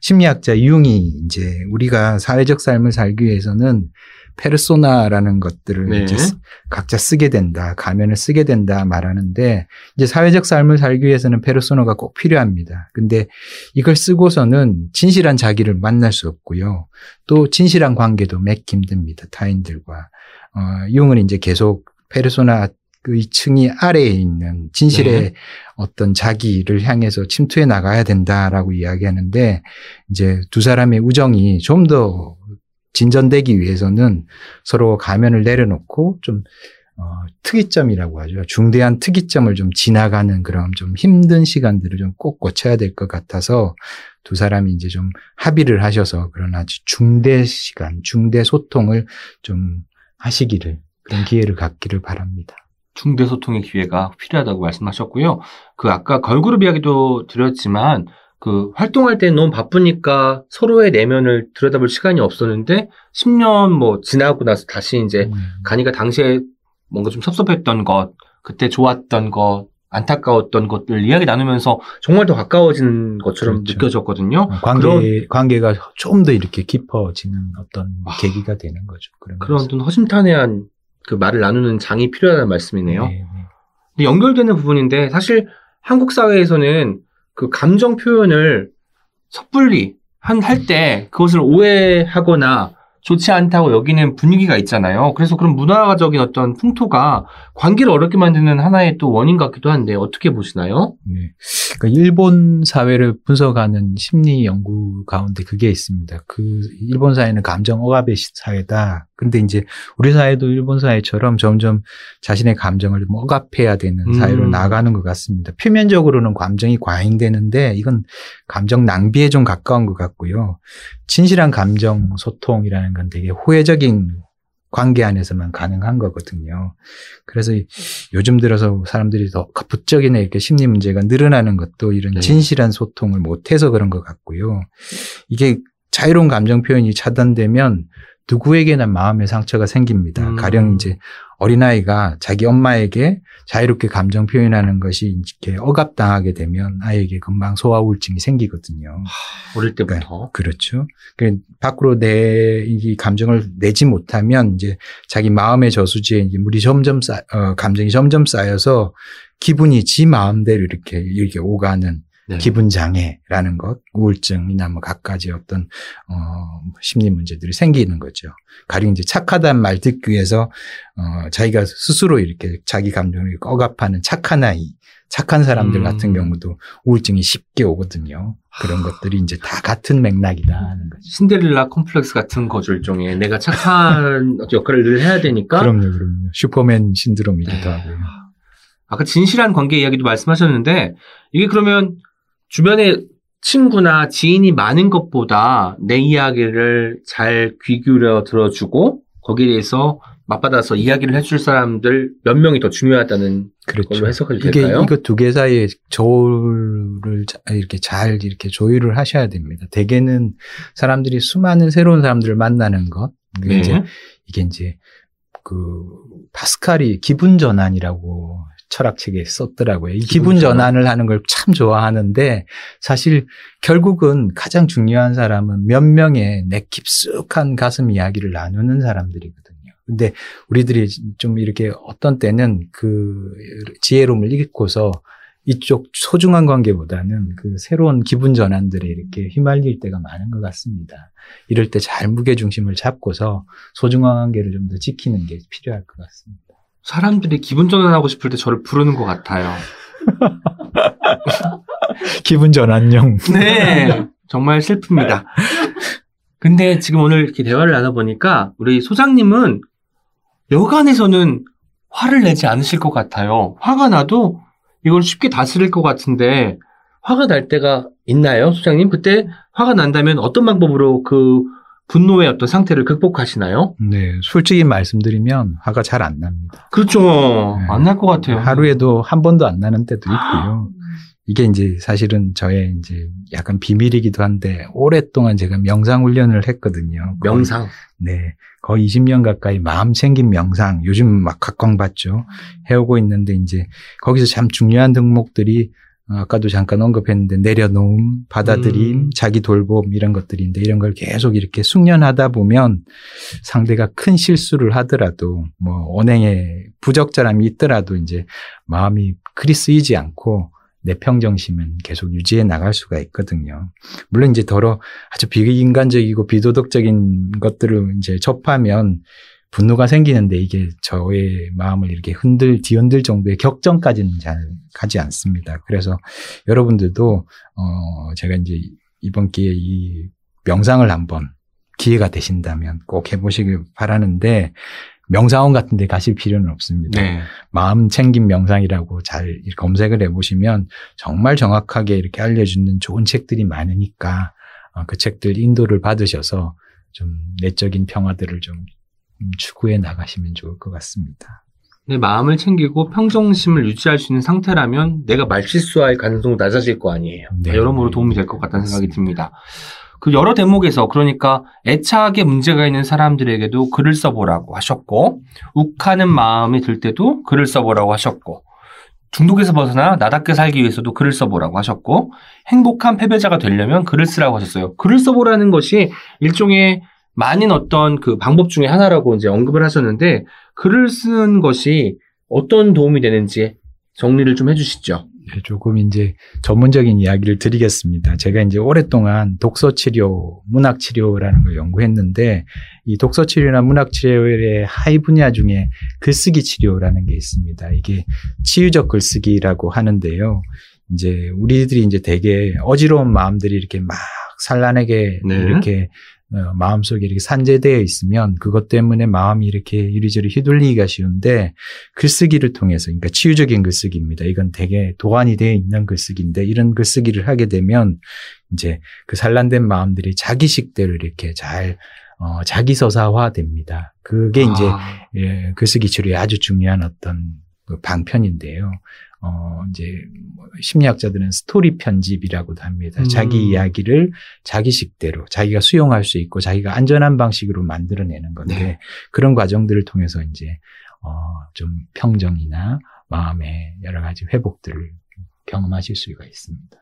심리학자 융이 이제 우리가 사회적 삶을 살기 위해서는 페르소나라는 것들을 네. 이제 쓰- 각자 쓰게 된다, 가면을 쓰게 된다 말하는데 이제 사회적 삶을 살기 위해서는 페르소나가 꼭 필요합니다. 근데 이걸 쓰고서는 진실한 자기를 만날 수 없고요. 또 진실한 관계도 맺기 힘듭니다. 타인들과. 어, 융은 이제 계속 페르소나 그 층이 아래에 있는 진실의 네. 어떤 자기를 향해서 침투해 나가야 된다라고 이야기하는데 이제 두 사람의 우정이 좀더 진전되기 위해서는 서로 가면을 내려놓고 좀 어, 특이점이라고 하죠. 중대한 특이점을 좀 지나가는 그런 좀 힘든 시간들을 좀꼭 거쳐야 될 것 같아서 두 사람이 이제 좀 합의를 하셔서 그런 아주 중대 시간, 중대 소통을 좀 하시기를 그런 기회를 갖기를 바랍니다. 중대 소통의 기회가 필요하다고 말씀하셨고요. 그 아까 걸그룹 이야기도 드렸지만 그 활동할 때 너무 바쁘니까 서로의 내면을 들여다볼 시간이 없었는데 10년 뭐 지나고 나서 다시 이제 음. 가니까 당시에 뭔가 좀 섭섭했던 것, 그때 좋았던 것, 안타까웠던 것들 이야기 나누면서 정말 더 가까워지는 것처럼 그렇죠. 느껴졌거든요. 어, 관계, 그런- 관계가 좀 더 이렇게 깊어지는 어떤 와. 계기가 되는 거죠. 그런. 어떤 허심탄회한 그 말을 나누는 장이 필요하다는 말씀이네요. 네, 네. 근데 연결되는 부분인데 사실 한국 사회에서는 그 감정 표현을 섣불리 한 할 때 그것을 오해하거나 좋지 않다고 여기는 분위기가 있잖아요. 그래서 그런 문화적인 어떤 풍토가 관계를 어렵게 만드는 하나의 또 원인 같기도 한데 어떻게 보시나요? 네. 그러니까 일본 사회를 분석하는 심리 연구 가운데 그게 있습니다. 그 일본 사회는 감정 억압의 시- 사회다. 근데 이제 우리 사회도 일본 사회처럼 점점 자신의 감정을 좀 억압해야 되는 음. 사회로 나아가는 것 같습니다. 표면적으로는 감정이 과잉되는데 이건 감정 낭비에 좀 가까운 것 같고요. 진실한 감정 소통이라는 건 되게 호혜적인 관계 안에서만 가능한 거거든요. 그래서 이- 요즘 들어서 사람들이 더 부쩍이는 이렇게 심리 문제가 늘어나는 것도 이런 네. 진실한 소통을 못해서 그런 것 같고요. 이게 자유로운 감정 표현이 차단되면 누구에게나 마음의 상처가 생깁니다. 음. 가령 이제 어린아이가 자기 엄마에게 자유롭게 감정 표현하는 것이 이렇게 억압당하게 되면 아이에게 금방 소아 우울증이 생기거든요. 어릴 때부터. 그렇죠. 그 밖으로 내 이 감정을 내지 못하면 이제 자기 마음의 저수지에 이제 물이 점점 쌓, 어, 감정이 점점 쌓여서 기분이 지 마음대로 이렇게 이렇게 오가는 네. 기분 장애라는 것, 우울증이나 뭐 갖가지 어떤 어 심리 문제들이 생기는 거죠. 가령 이제 착하다는 말 듣기 위해서 어 자기가 스스로 이렇게 자기 감정을 억압하는 착한 아이, 착한 사람들 음. 같은 경우도 우울증이 쉽게 오거든요. 그런 것들이 이제 다 같은 맥락이다 하는 거죠. 신데렐라 컴플렉스 같은 거죠 일종의 내가 착한 [laughs] 역할을 늘 해야 되니까 그럼요, 그럼요. 슈퍼맨 신드롬이기도 네. 하고요. 아까 진실한 관계 이야기도 말씀하셨는데 이게 그러면 주변에 친구나 지인이 많은 것보다 내 이야기를 잘 귀 기울여 들어주고 거기에 대해서 맞받아서 이야기를 해줄 사람들 몇 명이 더 중요하다는 그렇죠. 걸로 해석해도 이게 될까요? 이거 두 개 사이에 자- 이렇게 잘 이렇게 조율을 하셔야 됩니다. 대개는 사람들이 수많은 새로운 사람들을 만나는 것 이게 네. 이제 이게 이제 그 파스칼이 기분 전환이라고 철학책에 썼더라고요. 이 기분 기분 전환. 전환을 하는 걸 참 좋아하는데 사실 결국은 가장 중요한 사람은 몇 명의 내 깊숙한 가슴 이야기를 나누는 사람들이거든요. 근데 우리들이 좀 이렇게 어떤 때는 그 지혜로움을 잃고서 이쪽 소중한 관계보다는 그 새로운 기분 전환들에 이렇게 휘말릴 때가 많은 것 같습니다. 이럴 때 잘 무게중심을 잡고서 소중한 관계를 좀 더 지키는 게 필요할 것 같습니다. 사람들이 기분 전환하고 싶을 때 저를 부르는 것 같아요. [laughs] 기분 전환용. 네. 정말 슬픕니다. 근데 지금 오늘 이렇게 대화를 나눠보니까 우리 소장님은 여간에서는 화를 내지 않으실 것 같아요. 화가 나도 이걸 쉽게 다스릴 것 같은데 화가 날 때가 있나요, 소장님? 그때 화가 난다면 어떤 방법으로 그 분노의 어떤 상태를 극복하시나요? 네, 솔직히 말씀드리면 화가 잘 안 납니다. 그렇죠. 네. 안날 것 같아요. 하루에도 한 번도 안 나는 때도 있고요. 이게 이제 사실은 저의 이제 약간 비밀이기도 한데 오랫동안 제가 명상 훈련을 했거든요. 거의- 명상. 네. 거의 20년 가까이 마음 챙김 명상 요즘 막 각광받죠. 해오고 있는데 이제 거기서 참 중요한 덕목들이 어, 아까도 잠깐 언급했는데 내려놓음, 받아들임, 음. 자기 돌봄 이런 것들인데 이런 걸 계속 이렇게 숙련하다 보면 상대가 큰 실수를 하더라도 뭐 언행에 부적절함이 있더라도 이제 마음이 그리 쓰이지 않고 내 평정심은 계속 유지해 나갈 수가 있거든요. 물론 이제 더러 아주 비인간적이고 비도덕적인 것들을 이제 접하면 분노가 생기는데 이게 저의 마음을 이렇게 흔들 뒤흔들 정도의 격정까지는 잘 가지 않습니다. 그래서 여러분들도 어 제가 이제 이번 기회에 이 명상을 한번 기회가 되신다면 꼭 해보시길 바라는데 명상원 같은 데 가실 필요는 없습니다. 네. 마음 챙김 명상이라고 잘 검색을 해보시면 정말 정확하게 이렇게 알려주는 좋은 책들이 많으니까 어, 그 책들 인도를 받으셔서 좀 내적인 평화들을 좀 음, 추구해 나가시면 좋을 것 같습니다. 내 마음을 챙기고 평정심을 유지할 수 있는 상태라면 내가 말실수할 가능성도 낮아질 거 아니에요. 네. 여러모로 도움이 될 것 같다는 생각이 듭니다. 그 여러 대목에서 그러니까 애착에 문제가 있는 사람들에게도 글을 써보라고 하셨고 욱하는 마음이 들 때도 글을 써보라고 하셨고 중독에서 벗어나 나답게 살기 위해서도 글을 써보라고 하셨고 행복한 패배자가 되려면 글을 쓰라고 하셨어요. 글을 써보라는 것이 일종의 많은 어떤 그 방법 중에 하나라고 이제 언급을 하셨는데 글을 쓰는 것이 어떤 도움이 되는지 정리를 좀 해주시죠. 네, 조금 이제 전문적인 이야기를 드리겠습니다. 제가 이제 오랫동안 독서 치료, 문학 치료라는 걸 연구했는데 이 독서 치료나 문학 치료의 하위 분야 중에 글쓰기 치료라는 게 있습니다. 이게 치유적 글쓰기라고 하는데요. 이제 우리들이 이제 되게 어지러운 마음들이 이렇게 막 산란하게 네. 이렇게 어, 마음속에 이렇게 산재되어 있으면 그것 때문에 마음이 이렇게 이리저리 휘둘리기가 쉬운데 글쓰기를 통해서 그러니까 치유적인 글쓰기입니다. 이건 되게 도안이 되어 있는 글쓰기인데 이런 글쓰기를 하게 되면 이제 그 산란된 마음들이 자기식대로 이렇게 잘 어, 자기 서사화 됩니다. 그게 이제 아, 예, 글쓰기 치료의 아주 중요한 어떤 그 방편인데요. 어, 이제 뭐 심리학자들은 스토리 편집이라고도 합니다. 음. 자기 이야기를 자기식대로 자기가 수용할 수 있고 자기가 안전한 방식으로 만들어내는 건데 네. 그런 과정들을 통해서 이제 어, 좀 평정이나 마음의 여러 가지 회복들을 경험하실 수가 있습니다.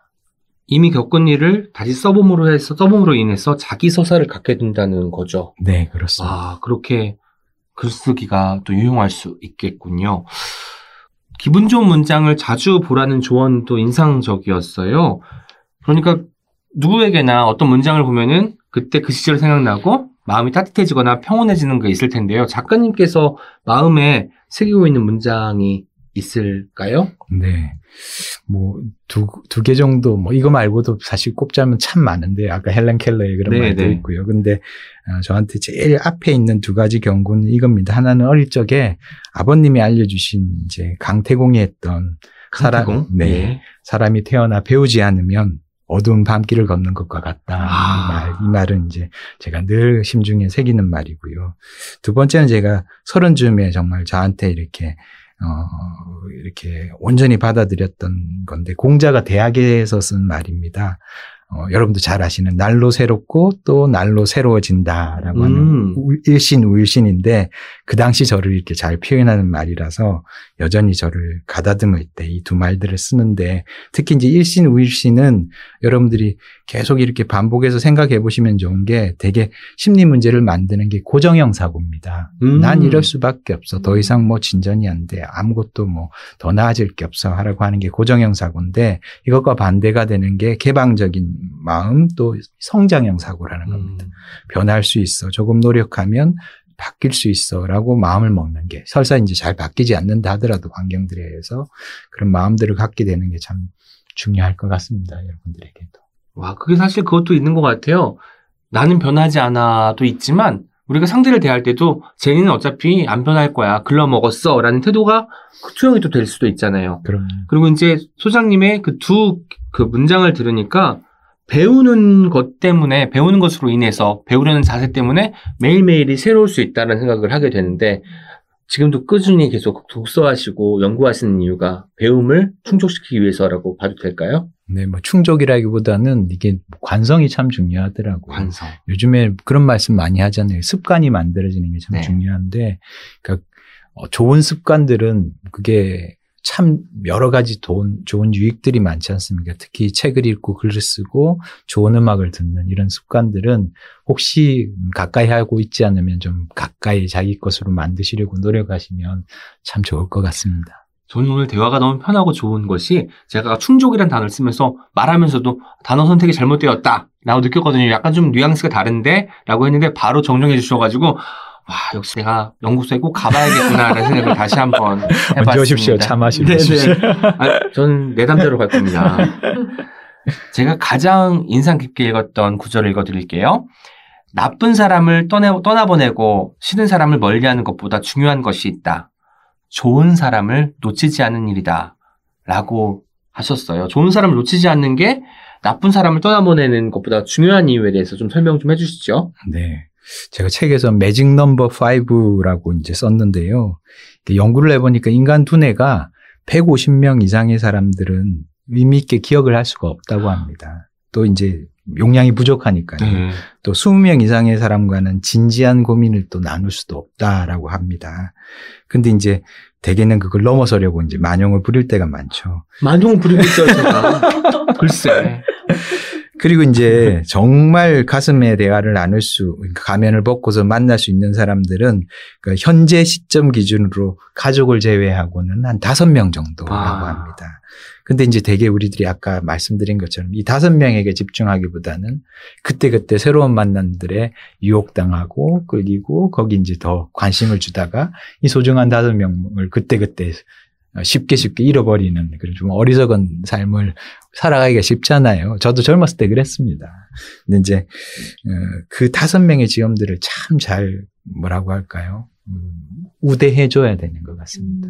이미 겪은 일을 다시 써봄으로 해서 써봄으로 인해서 자기 서사를 갖게 된다는 거죠. 네, 그렇습니다. 아 그렇게 글쓰기가 또 유용할 수 있겠군요. 기분 좋은 문장을 자주 보라는 조언도 인상적이었어요. 그러니까 누구에게나 어떤 문장을 보면은 그때 그 시절 생각나고 마음이 따뜻해지거나 평온해지는 게 있을 텐데요. 작가님께서 마음에 새기고 있는 문장이 있을까요? 네. 뭐, 두, 두 개 정도, 뭐, 이거 말고도 사실 꼽자면 참 많은데, 아까 헬렌 켈러의 그런 네, 말도 네. 있고요. 근데, 어, 저한테 제일 앞에 있는 두 가지 경고는 이겁니다. 하나는 어릴 적에 아버님이 알려주신 이제 강태공이 했던 사람, 강태공? 네. 예. 사람이 태어나 배우지 않으면 어두운 밤길을 걷는 것과 같다. 아. 이 말, 이 말은 이제 제가 늘 심중에 새기는 말이고요. 두 번째는 제가 서른쯤에 정말 저한테 이렇게 어, 이렇게 온전히 받아들였던 건데, 공자가 대학에서 쓴 말입니다. 어, 여러분도 잘 아시는 날로 새롭고 또 날로 새로워진다라고 하는 음. 우- 일신 우일신인데 그 당시 저를 이렇게 잘 표현하는 말이라서 여전히 저를 가다듬을 때 이 두 말들을 쓰는데 특히 이제 일신 우일신은 여러분들이 계속 이렇게 반복해서 생각해 보시면 좋은 게 되게 심리 문제를 만드는 게 고정형 사고입니다. 음. 난 이럴 수밖에 없어. 더 이상 뭐 진전이 안 돼. 아무것도 뭐 더 나아질 게 없어. 하라고 하는 게 고정형 사고인데 이것과 반대가 되는 게 개방적인 마음 또 성장형 사고라는 겁니다. 음. 변할 수 있어. 조금 노력하면 바뀔 수 있어. 라고 마음을 먹는 게 설사 이제 잘 바뀌지 않는다 하더라도 환경들에 의해서 그런 마음들을 갖게 되는 게 참 중요할 것 같습니다. 여러분들에게도. 와, 그게 사실 그것도 있는 것 같아요. 나는 변하지 않아도 있지만, 우리가 상대를 대할 때도, 쟤는 어차피 안 변할 거야. 글러먹었어. 라는 태도가 그 투영이 또 될 수도 있잖아요. 그럼 그리고 이제 소장님의 그 두그 문장을 들으니까, 배우는 것 때문에, 배우는 것으로 인해서, 배우려는 자세 때문에 매일매일이 새로울 수 있다는 생각을 하게 되는데, 지금도 꾸준히 계속 독서하시고 연구하시는 이유가 배움을 충족시키기 위해서라고 봐도 될까요? 네, 뭐 충족이라기보다는 이게 관성이 참 중요하더라고요. 관성. 요즘에 그런 말씀 많이 하잖아요. 습관이 만들어지는 게참 네. 중요한데, 그러니까 어, 좋은 습관들은 그게 참 여러 가지 돈, 좋은 유익들이 많지 않습니까? 특히 책을 읽고 글을 쓰고 좋은 음악을 듣는 이런 습관들은 혹시 가까이 하고 있지 않으면 좀 가까이 자기 것으로 만드시려고 노력하시면 참 좋을 것 같습니다. 저는 오늘 대화가 너무 편하고 좋은 것이 제가 충족이라는 단어를 쓰면서 말하면서도 단어 선택이 잘못되었다 라고 느꼈거든요. 약간 좀 뉘앙스가 다른데 라고 했는데 바로 정정해 주셔가지고 와 역시 내가 연구소에 꼭 가봐야겠구나 라는 [laughs] 생각을 다시 한번 해봤습니다. 언제 오십시오. 차. 오십시오. 아, 저는 내담대로 갈 겁니다. 제가 가장 인상 깊게 읽었던 구절을 읽어드릴게요. 나쁜 사람을 떠내, 떠나보내고 싫은 사람을 멀리하는 것보다 중요한 것이 있다. 좋은 사람을 놓치지 않는 일이다. 라고 하셨어요. 좋은 사람을 놓치지 않는 게 나쁜 사람을 떠나보내는 것보다 중요한 이유에 대해서 좀 설명 좀 해주시죠. 네. 제가 책에서 매직 넘버 5라고 이제 썼는데요. 연구를 해보니까 인간 두뇌가 150명 이상의 사람들은 의미 있게 기억을 할 수가 없다고 합니다. 또 이제 용량이 부족하니까요. 네. 또 20명 이상의 사람과는 진지한 고민을 또 나눌 수도 없다라고 합니다. 근데 이제 대개는 그걸 넘어서려고 이제 만용을 부릴 때가 많죠. 만용 부리고 있어요, 제가. [laughs] 글쎄. 그리고 이제 정말 가슴의 대화를 나눌 수, 그러니까 가면을 벗고서 만날 수 있는 사람들은 그 현재 시점 기준으로 가족을 제외하고는 한 다섯 명 정도라고 아. 합니다. 근데 이제 대개 우리들이 아까 말씀드린 것처럼 이 다섯 명에게 집중하기보다는 그때그때 새로운 만남들에 유혹당하고 끌리고 거기 이제 더 관심을 주다가 이 소중한 다섯 명을 그때그때 쉽게 쉽게 잃어버리는 그런 좀 어리석은 삶을 살아가기가 쉽잖아요. 저도 젊었을 때 그랬습니다. 근데 이제 어, 그 다섯 명의 지엄들을 참 잘 뭐라고 할까요? 음, 우대해줘야 되는 것 같습니다.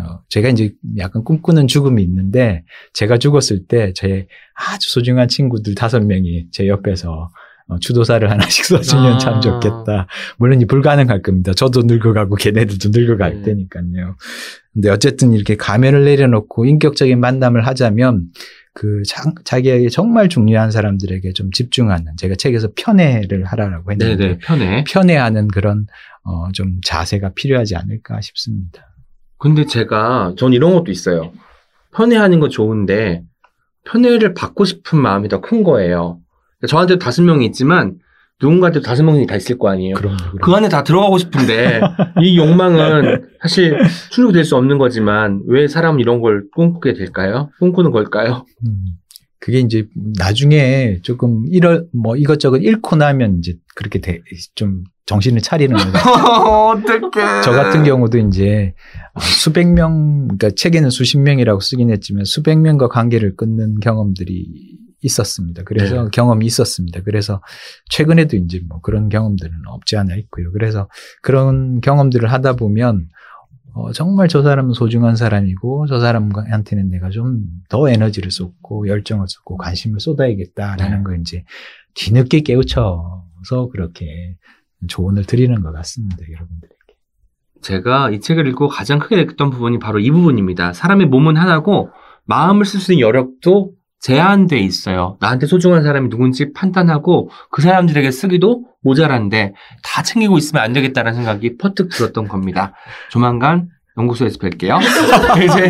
어, 제가 이제 약간 꿈꾸는 죽음이 있는데 제가 죽었을 때 제 아주 소중한 친구들 다섯 명이 제 옆에서 어, 추도사를 하나씩 써주면 아. 참 좋겠다. 물론 이 불가능할 겁니다. 저도 늙어가고 걔네들도 늙어갈 네. 테니까요. 근데 어쨌든 이렇게 가면을 내려놓고 인격적인 만남을 하자면 그 자, 자기에게 정말 중요한 사람들에게 좀 집중하는 제가 책에서 편애를 하라고 했는데 네네, 편해. 편애하는 그런 어, 좀 자세가 필요하지 않을까 싶습니다. 근데 제가, 전 이런 것도 있어요. 편애하는 거 좋은데, 편애를 받고 싶은 마음이 더 큰 거예요. 저한테도 다섯 명이 있지만, 누군가한테도 다섯 명이 다 있을 거 아니에요. 그럼 그 안에 다 들어가고 싶은데, 이 욕망은 사실 충족될 수 없는 거지만, 왜 사람은 이런 걸 꿈꾸게 될까요? 꿈꾸는 걸까요? 음, 그게 이제 나중에 조금 이럴 뭐 이것저것 잃고 나면 이제 그렇게 돼, 좀 정신을 차리는 거죠. [laughs] 어떡해. 저 같은 경우도 이제 수백 명, 그러니까 책에는 수십 명이라고 쓰긴 했지만 수백 명과 관계를 끊는 경험들이 있었습니다. 그래서 네. 경험이 있었습니다. 그래서 최근에도 이제 뭐 그런 경험들은 없지 않아 있고요. 그래서 그런 경험들을 하다 보면 어, 정말 저 사람은 소중한 사람이고 저 사람한테는 내가 좀 더 에너지를 쏟고 열정을 쏟고 관심을 쏟아야겠다라는 네. 걸 이제 뒤늦게 깨우쳐서 그렇게 조언을 드리는 것 같습니다, 여러분들에게. 제가 이 책을 읽고 가장 크게 느꼈던 부분이 바로 이 부분입니다. 사람의 몸은 하나고 마음을 쓸 수 있는 여력도 제한돼 있어요. 나한테 소중한 사람이 누군지 판단하고 그 사람들에게 쓰기도 모자란데 다 챙기고 있으면 안 되겠다는 생각이 퍼뜩 들었던 겁니다. 조만간 연구소에서 뵐게요. [laughs] 이제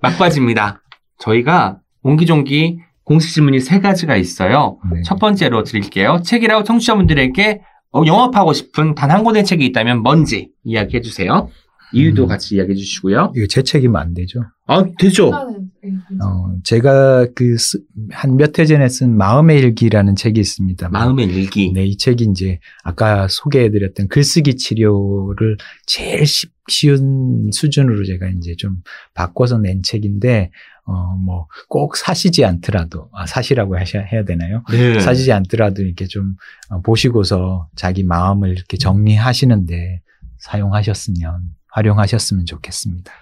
막바지입니다. 저희가 옹기종기 공식 질문이 세 가지가 있어요. 네. 첫 번째로 드릴게요. 책이라고 청취자분들에게 어, 영업하고 싶은 단 한 권의 책이 있다면 뭔지 이야기해 주세요. 이유도 음. 같이 이야기해 주시고요. 이거 제 책이면 안 되죠. 아, 되죠? 어, 제가 그 한 몇 해 전에 쓴 마음의 일기라는 책이 있습니다. 마음의 일기. 네, 이 책이 이제 아까 소개해 드렸던 글쓰기 치료를 제일 쉽, 쉬운 수준으로 제가 이제 좀 바꿔서 낸 책인데, 어, 뭐, 꼭 사시지 않더라도, 아, 사시라고 하셔야 해야 되나요? 네. 사시지 않더라도 이렇게 좀 어, 보시고서 자기 마음을 이렇게 정리하시는데 사용하셨으면, 활용하셨으면 좋겠습니다.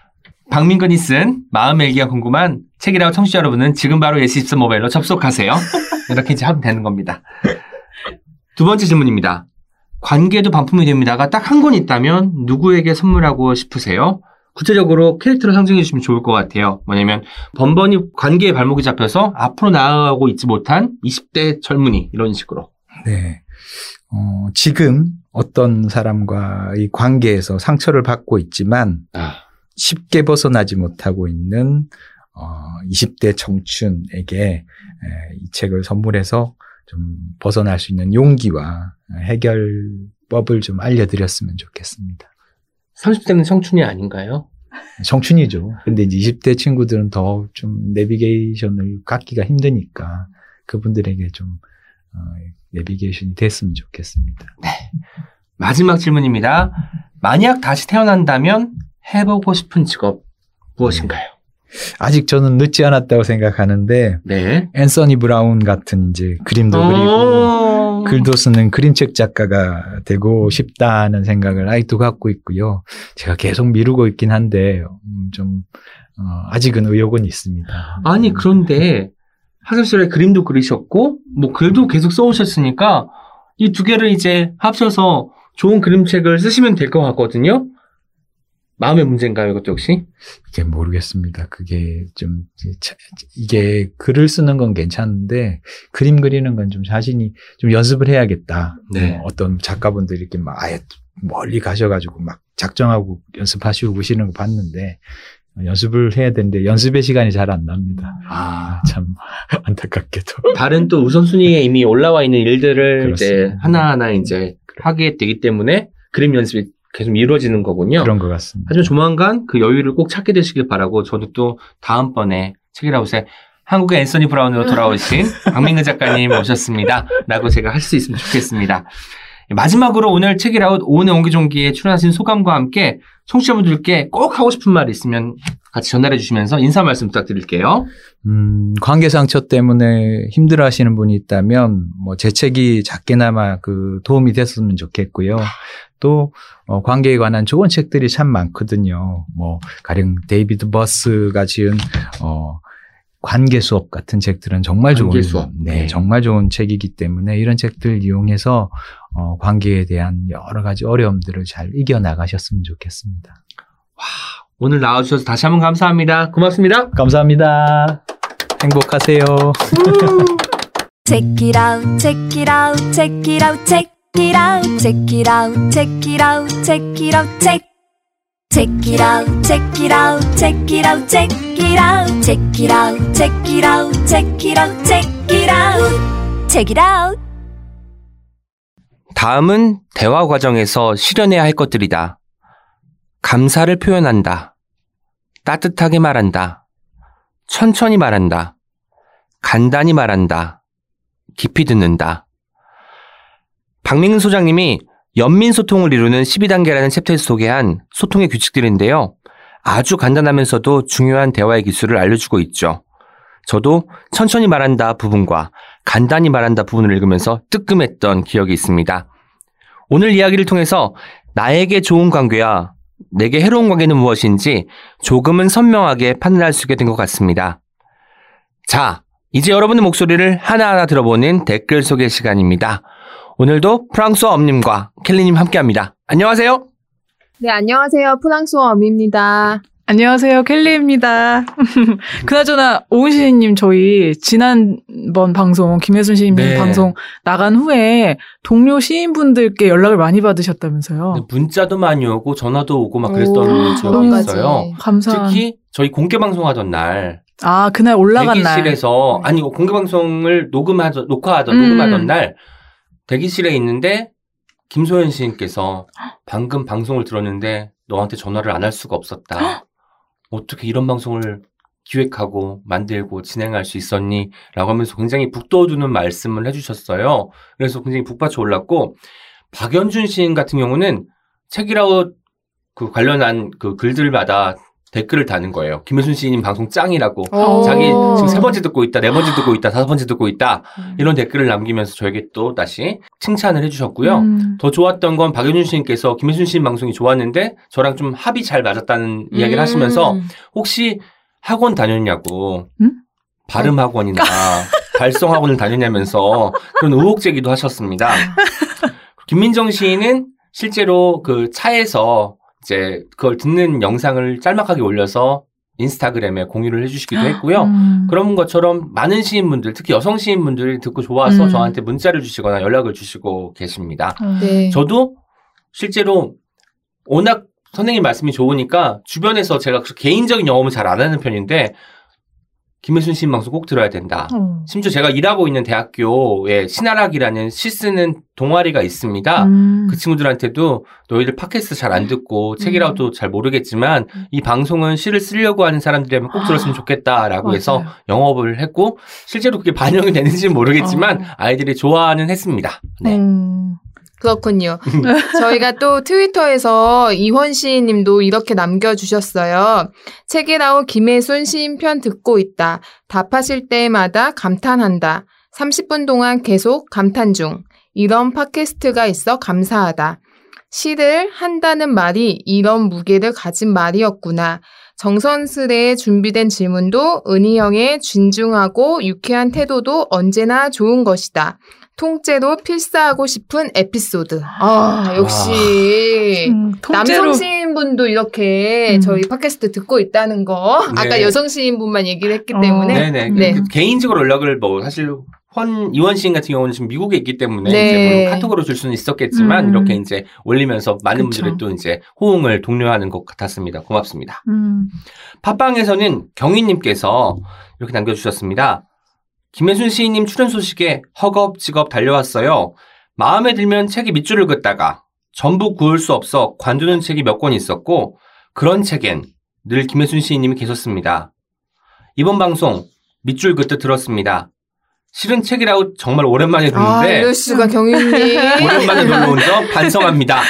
박민근이 쓴 마음의 일기가 궁금한 책이라고 청취자 여러분은 지금 바로 예시24 모바일로 접속하세요. 이렇게 이제 하면 되는 겁니다. 두 번째 질문입니다. 관계도 반품이 됩니다가 딱 한 권 있다면 누구에게 선물하고 싶으세요? 구체적으로 캐릭터를 상징해 주시면 좋을 것 같아요. 뭐냐면 번번이 관계의 발목이 잡혀서 앞으로 나아가고 있지 못한 20대 젊은이 이런 식으로. 네. 어, 지금 어떤 사람과의 관계에서 상처를 받고 있지만 쉽게 벗어나지 못하고 있는 어, 20대 청춘에게 에, 이 책을 선물해서 좀 벗어날 수 있는 용기와 해결법을 좀 알려드렸으면 좋겠습니다. 30대는 청춘이 아닌가요? 청춘이죠. 근데 이제 20대 친구들은 더 좀 내비게이션을 갖기가 힘드니까 그분들에게 좀 어, 내비게이션이 됐으면 좋겠습니다. 마지막 질문입니다. 만약 다시 태어난다면 해보고 싶은 직업 무엇인가요? 아직 저는 늦지 않았다고 생각하는데 네. 앤서니 브라운 같은 이제 그림도 그리고 어... 글도 쓰는 그림책 작가가 되고 싶다는 생각을 아직도 갖고 있고요. 제가 계속 미루고 있긴 한데 음, 좀 어, 아직은 의욕은 있습니다. 아니 그런데 시절에 그림도 그리셨고 뭐 글도 계속 써오셨으니까 이 두 개를 이제 합쳐서 좋은 그림책을 쓰시면 될 것 같거든요. 마음의 문제인가요, 이것도 역시? 이게 모르겠습니다. 그게 좀 차- 이게 글을 쓰는 건 괜찮은데 그림 그리는 건 좀 자신이 좀 연습을 해야겠다. 네. 어, 어떤 작가분들이 이렇게 막 아예 멀리 가셔가지고 막 작정하고 연습하시고 그시는 거 봤는데 연습을 해야 되는데 연습의 시간이 잘 안 납니다. 아, 참 [laughs] 안타깝게도. 다른 또 우선순위에 이미 올라와 있는 일들을 이제 그렇습니다. 하나하나 이제 하게 되기 때문에 그림 연습이 계속 이루어지는 거군요. 그런 것 같습니다. 하지만 조만간 그 여유를 꼭 찾게 되시길 바라고 저도 또 다음번에 책이라고세 한국의 앤서니 브라운으로 돌아오신 [laughs] 박민근 작가님 오셨습니다. 라고 제가 할 수 있으면 좋겠습니다. 마지막으로 오늘 책이라웃 오은의 옹기종기에 출연하신 소감과 함께 청취자분들께 꼭 하고 싶은 말 있으면 같이 전달해 주시면서 인사 말씀 부탁드릴게요. 음, 관계 상처 때문에 힘들어 하시는 분이 있다면, 뭐, 제 책이 작게나마 그 도움이 됐으면 좋겠고요. 또, 어, 관계에 관한 좋은 책들이 참 많거든요. 뭐, 가령 데이비드 버스가 지은, 어, 관계 수업 같은 책들은 정말 좋은, 관계 수업. 네, 네. 정말 좋은 책이기 때문에 이런 책들 이용해서, 어, 관계에 대한 여러 가지 어려움들을 잘 이겨 나가셨으면 좋겠습니다. 오늘 나와 주셔서 다시 한번 감사합니다. 고맙습니다. 감사합니다. 행복하세요. Check it out, check it out, check it out, check it out, check it out, check it out, check it out, check. Check it out, check it out, check it out, check it out, check it out, check it out, check it out, check it out, check it out. 다음은 대화 과정에서 실현해야 할 것들이다. 감사를 표현한다. 따뜻하게 말한다. 천천히 말한다. 간단히 말한다. 깊이 듣는다. 박민근 소장님이 연민 소통을 이루는 12단계라는 챕터에서 소개한 소통의 규칙들인데요. 아주 간단하면서도 중요한 대화의 기술을 알려주고 있죠. 저도 천천히 말한다 부분과 간단히 말한다 부분을 읽으면서 뜨끔했던 기억이 있습니다. 오늘 이야기를 통해서 나에게 좋은 관계와 내게 해로운 관계는 무엇인지 조금은 선명하게 판단할 수 있게 된 것 같습니다. 자, 이제 여러분의 목소리를 하나하나 들어보는 댓글 소개 시간입니다. 오늘도 프랑스어 엄님과 켈리님 함께합니다. 안녕하세요. 네, 안녕하세요. 프랑스어 엄입니다. 안녕하세요. 켈리입니다. [laughs] 그나저나 오은 시인님 저희 지난번 방송 김혜순 시인님 네. 방송 나간 후에 동료 시인분들께 연락을 많이 받으셨다면서요. 근데 문자도 많이 오고 전화도 오고 막 오, 그랬던 적이. 있어요. 감사. 특히 저희 공개 방송하던 날 아 그날 올라간 날. 대기실에서 아니 공개 방송을 녹음하던 녹화하던 음. 녹음하던 날 대기실에 있는데 김소연 시인께서 방금 방송을 들었는데 너한테 전화를 안 할 수가 없었다. 어떻게 이런 방송을 기획하고 만들고 진행할 수 있었니? 라고 하면서 굉장히 북돋우는 말씀을 해주셨어요. 그래서 굉장히 북받쳐 올랐고 박연준 시인 같은 경우는 책이라웃 그 관련한 그 글들마다 댓글을 다는 거예요. 김혜순 시인님 방송 짱이라고. 오. 자기 지금 세 번째 듣고 있다, 네 번째 듣고 있다, 다섯 번째 듣고 있다. 이런 댓글을 남기면서 저에게 또 다시 칭찬을 해주셨고요. 음. 더 좋았던 건 박연준 시인께서 김혜순 시인 방송이 좋았는데 저랑 좀 합이 잘 맞았다는 이야기를 하시면서 음. 혹시 학원 다녔냐고 음? 발음 학원이나 [laughs] 발성 학원을 다녔냐면서 그런 의혹 제기도 하셨습니다. [laughs] 김민정 시인은 실제로 그 차에서 이제 그걸 듣는 영상을 짤막하게 올려서 인스타그램에 공유를 해주시기도 했고요. 음. 그런 것처럼 많은 시인분들, 특히 여성 시인분들이 듣고 좋아서 음. 저한테 문자를 주시거나 연락을 주시고 계십니다. 네. 저도 실제로 워낙 선생님 말씀이 좋으니까 주변에서 제가 그 개인적인 영업을 잘 안 하는 편인데 김혜순 시인 방송 꼭 들어야 된다. 어. 심지어 제가 일하고 있는 대학교에 신하락이라는 시 쓰는 동아리가 있습니다. 음. 그 친구들한테도 너희들 팟캐스트 잘 안 듣고 책이라도 잘 모르겠지만 이 방송은 시를 쓰려고 하는 사람들이라면 꼭 들었으면 좋겠다라고 해서 맞아요. 영업을 했고 실제로 그게 [laughs] 반영이 되는지는 모르겠지만 어. 아이들이 좋아하는 했습니다. 네. 음. 그렇군요. 저희가 또 트위터에서 이원 시인님도 이렇게 남겨주셨어요. 책이라고 김혜순 시인 편 듣고 있다. 답하실 때마다 감탄한다. 30분 동안 계속 감탄 중. 이런 팟캐스트가 있어 감사하다. 시를 한다는 말이 이런 무게를 가진 말이었구나. 정선스레 준비된 질문도 은희 형의 진중하고 유쾌한 태도도 언제나 좋은 것이다. 통째로 필사하고 싶은 에피소드. 아, 역시. 음, 통째로 남성 시인분도 이렇게 음. 저희 팟캐스트 듣고 있다는 거. 네. 아까 여성 시인분만 얘기를 했기 어. 때문에. 네네. 네. 그 개인적으로 연락을 뭐 사실 헌 이원 시인 같은 경우는 지금 미국에 있기 때문에 네. 이제 물론 카톡으로 줄 수는 있었겠지만 음. 이렇게 이제 올리면서 많은 그쵸. 분들이 또 이제 호응을 독려하는 것 같았습니다. 고맙습니다. 음. 팟빵에서는 경희님께서 이렇게 남겨주셨습니다. 김혜순 시인님 출연 소식에 허겁지겁 달려왔어요. 마음에 들면 책이 밑줄을 긋다가 전부 구울 수 없어 관두는 책이 몇 권 있었고 그런 책엔 늘 김혜순 시인님이 계셨습니다. 이번 방송 밑줄 긋듯 들었습니다. 실은 책이라고 정말 오랜만에 아, 듣는데 이럴 수가 경윤님. [laughs] 오랜만에 놀러 온 점 반성합니다.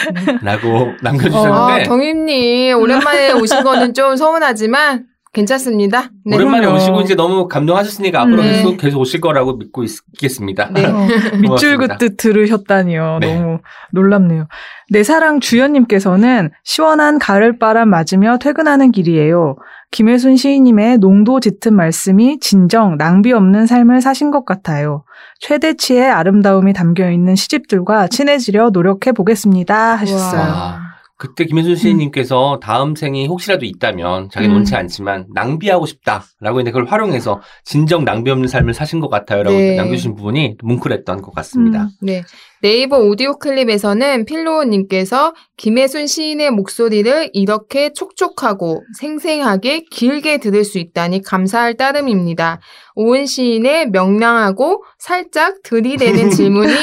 라고 남겨주셨는데 아, 경윤님 오랜만에 오신 거는 좀 서운하지만 괜찮습니다. 네. 오랜만에 그럼요. 오시고 이제 너무 감동하셨으니까 앞으로 네. 계속, 계속 오실 거라고 믿고 있겠습니다. 네. 어, 밑줄. 긋듯 들으셨다니요. 네. 너무 놀랍네요. 내 사랑 주연님께서는 시원한 가을바람 맞으며 퇴근하는 길이에요. 김혜순 시인님의 농도 짙은 말씀이 진정 낭비 없는 삶을 사신 것 같아요. 최대치의 아름다움이 담겨 있는 시집들과 친해지려 노력해 보겠습니다. 하셨어요. 우와. 그때 김혜순 시인님께서 다음 생이 혹시라도 있다면 자기는 음. 원치 않지만 낭비하고 싶다라고 했는데 그걸 활용해서 진정 낭비 없는 삶을 사신 것 같아요라고 네. 남겨주신 부분이 뭉클했던 것 같습니다. 음. 네. 네이버 오디오 클립에서는 필로우님께서 김혜순 시인의 목소리를 이렇게 촉촉하고 생생하게 길게 들을 수 있다니 감사할 따름입니다. 오은 시인의 명랑하고 살짝 들이대는 [laughs] 질문이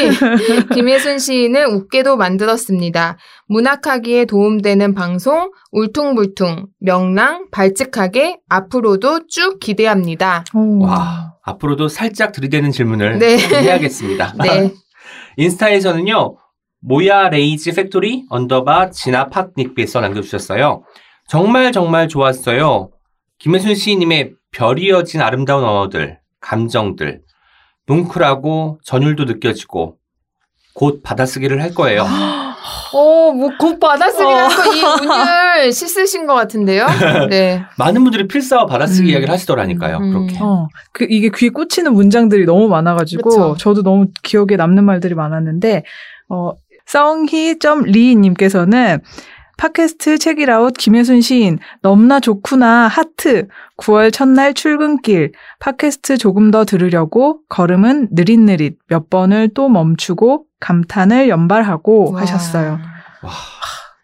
김혜순 시인을 웃게도 만들었습니다. 문학하기에 도움되는 방송 울퉁불퉁 명랑 발칙하게 앞으로도 쭉 기대합니다. 오. 와 앞으로도 살짝 들이대는 질문을 네. 해야겠습니다. 네. [laughs] 인스타에서는요 모야 레이지 팩토리 언더바 진아 팟닉비에서 남겨주셨어요. 정말 정말 좋았어요. 김혜순 시인님의 별이 어진 아름다운 언어들, 감정들, 뭉클하고 전율도 느껴지고 곧 받아쓰기를 할 거예요. [gasps] [gasps] [gasps] 어, 뭐, 곧 받아쓰기라는 거이 운율 씻으신 것 같은데요? [laughs] 네. 많은 분들이 필사와 받아쓰기 음. 이야기를 하시더라니까요. 음. 그렇게. 어, 그 이게 귀에 꽂히는 문장들이 너무 많아가지고 그쵸. 저도 너무 기억에 남는 말들이 많았는데 어, 성희.리님께서는 팟캐스트 책이라웃 김혜순 시인 넘나 좋구나 하트 9월 첫날 출근길 팟캐스트 조금 더 들으려고 걸음은 느릿느릿 몇 번을 또 멈추고 감탄을 연발하고 와. 하셨어요. 와.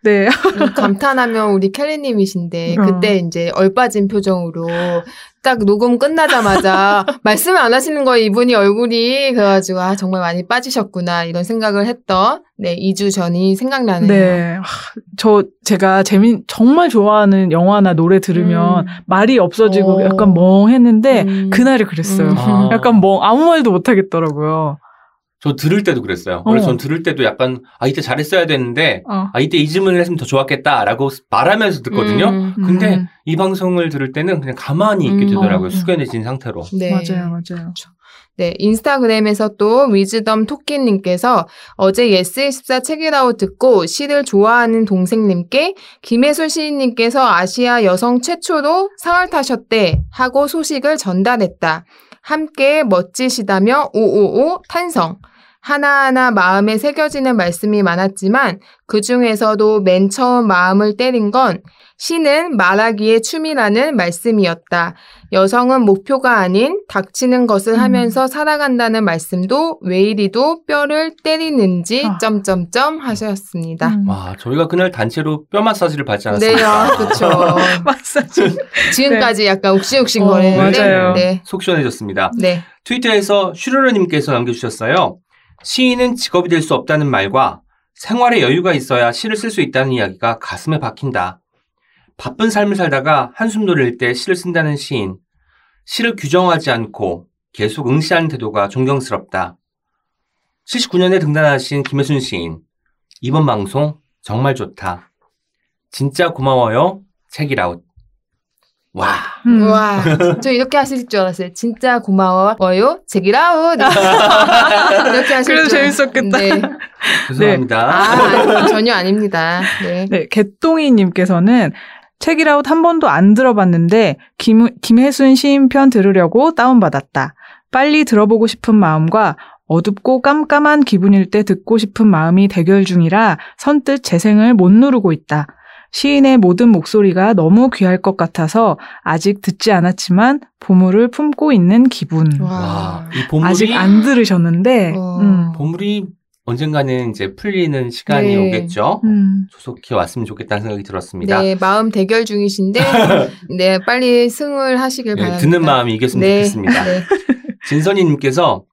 네. 음, 감탄하면 우리 켈리님이신데 어. 그때 이제 얼빠진 표정으로 딱 녹음 끝나자마자 [laughs] 말씀을 안 하시는 거예요 이분이 얼굴이 그래가지고 아 정말 많이 빠지셨구나 이런 생각을 했던 네 2주 전이 생각나네요. 네. 하, 저 제가 재민 정말 좋아하는 영화나 노래 들으면 음. 말이 없어지고 어. 약간 멍했는데 음. 그날이 그랬어요. 음. 아. [laughs] 약간 멍 아무 말도 못 하겠더라고요. 저 들을 때도 그랬어요. 원래 어. 전 들을 때도 약간 아 이때 잘했어야 되는데 어. 아 이때 이 질문을 했으면 더 좋았겠다라고 말하면서 듣거든요. 음. 근데 음. 이 방송을 들을 때는 그냥 가만히 있게 음. 되더라고요. 어. 숙연해진 상태로. 네. 맞아요, 맞아요. 네, 인스타그램에서 또 wisdom 토끼님께서 어제 예스24 책읽아웃 듣고 시를 좋아하는 동생님께 김혜순 시인님께서 아시아 여성 최초로 상을 타셨대 하고 소식을 전달했다. 함께 멋지시다며 오오오 탄성. 하나하나 마음에 새겨지는 말씀이 많았지만 그 중에서도 맨 처음 마음을 때린 건 시는 말하기의 춤이라는 말씀이었다. 여성은 목표가 아닌 닥치는 것을 음. 하면서 살아간다는 말씀도 왜 이리도 뼈를 때리는지 아. 점점점 하셨습니다. 음. 와 저희가 그날 단체로 뼈 마사지를 받지 네, 않았습니까? 아, [laughs] 그렇죠. [laughs] 마사지. 지금까지 약간 욱신욱신 어, 거리는데, 맞아요. 네, 속 시원해졌습니다. 네, 트위터에서 슈르르님께서 남겨주셨어요. 시인은 직업이 될 수 없다는 말과 생활에 여유가 있어야 시를 쓸 수 있다는 이야기가 가슴에 박힌다. 바쁜 삶을 살다가 한숨 돌릴 때 시를 쓴다는 시인. 시를 규정하지 않고 계속 응시하는 태도가 존경스럽다. 79년에 등단하신 김혜순 시인. 이번 방송 정말 좋다. 진짜 고마워요. 책이라웃. 와. 음. 와, 저 이렇게 하실 줄 알았어요. 진짜 고마워요. 제기라웃 [laughs] 이렇게 하실 그래도 줄. 재밌었겠다. 네. 죄송합니다. 아, 전혀 아닙니다. 네. 네, 개똥이님께서는 책이라웃 한 번도 안 들어봤는데 김, 김혜순 시인 편 들으려고 다운받았다. 빨리 들어보고 싶은 마음과 어둡고 깜깜한 기분일 때 듣고 싶은 마음이 대결 중이라 선뜻 재생을 못 누르고 있다. 시인의 모든 목소리가 너무 귀할 것 같아서 아직 듣지 않았지만 보물을 품고 있는 기분. 와, 이 보물이 아직 안 들으셨는데, 어. 음. 보물이 언젠가는 이제 풀리는 시간이 네. 오겠죠. 음. 조속히 왔으면 좋겠다는 생각이 들었습니다. 네, 마음 대결 중이신데, [laughs] 네, 빨리 승을 하시길 네, 바랍니다. 듣는 마음이 이겼으면 네, 좋겠습니다. 네. [laughs] 진선희님께서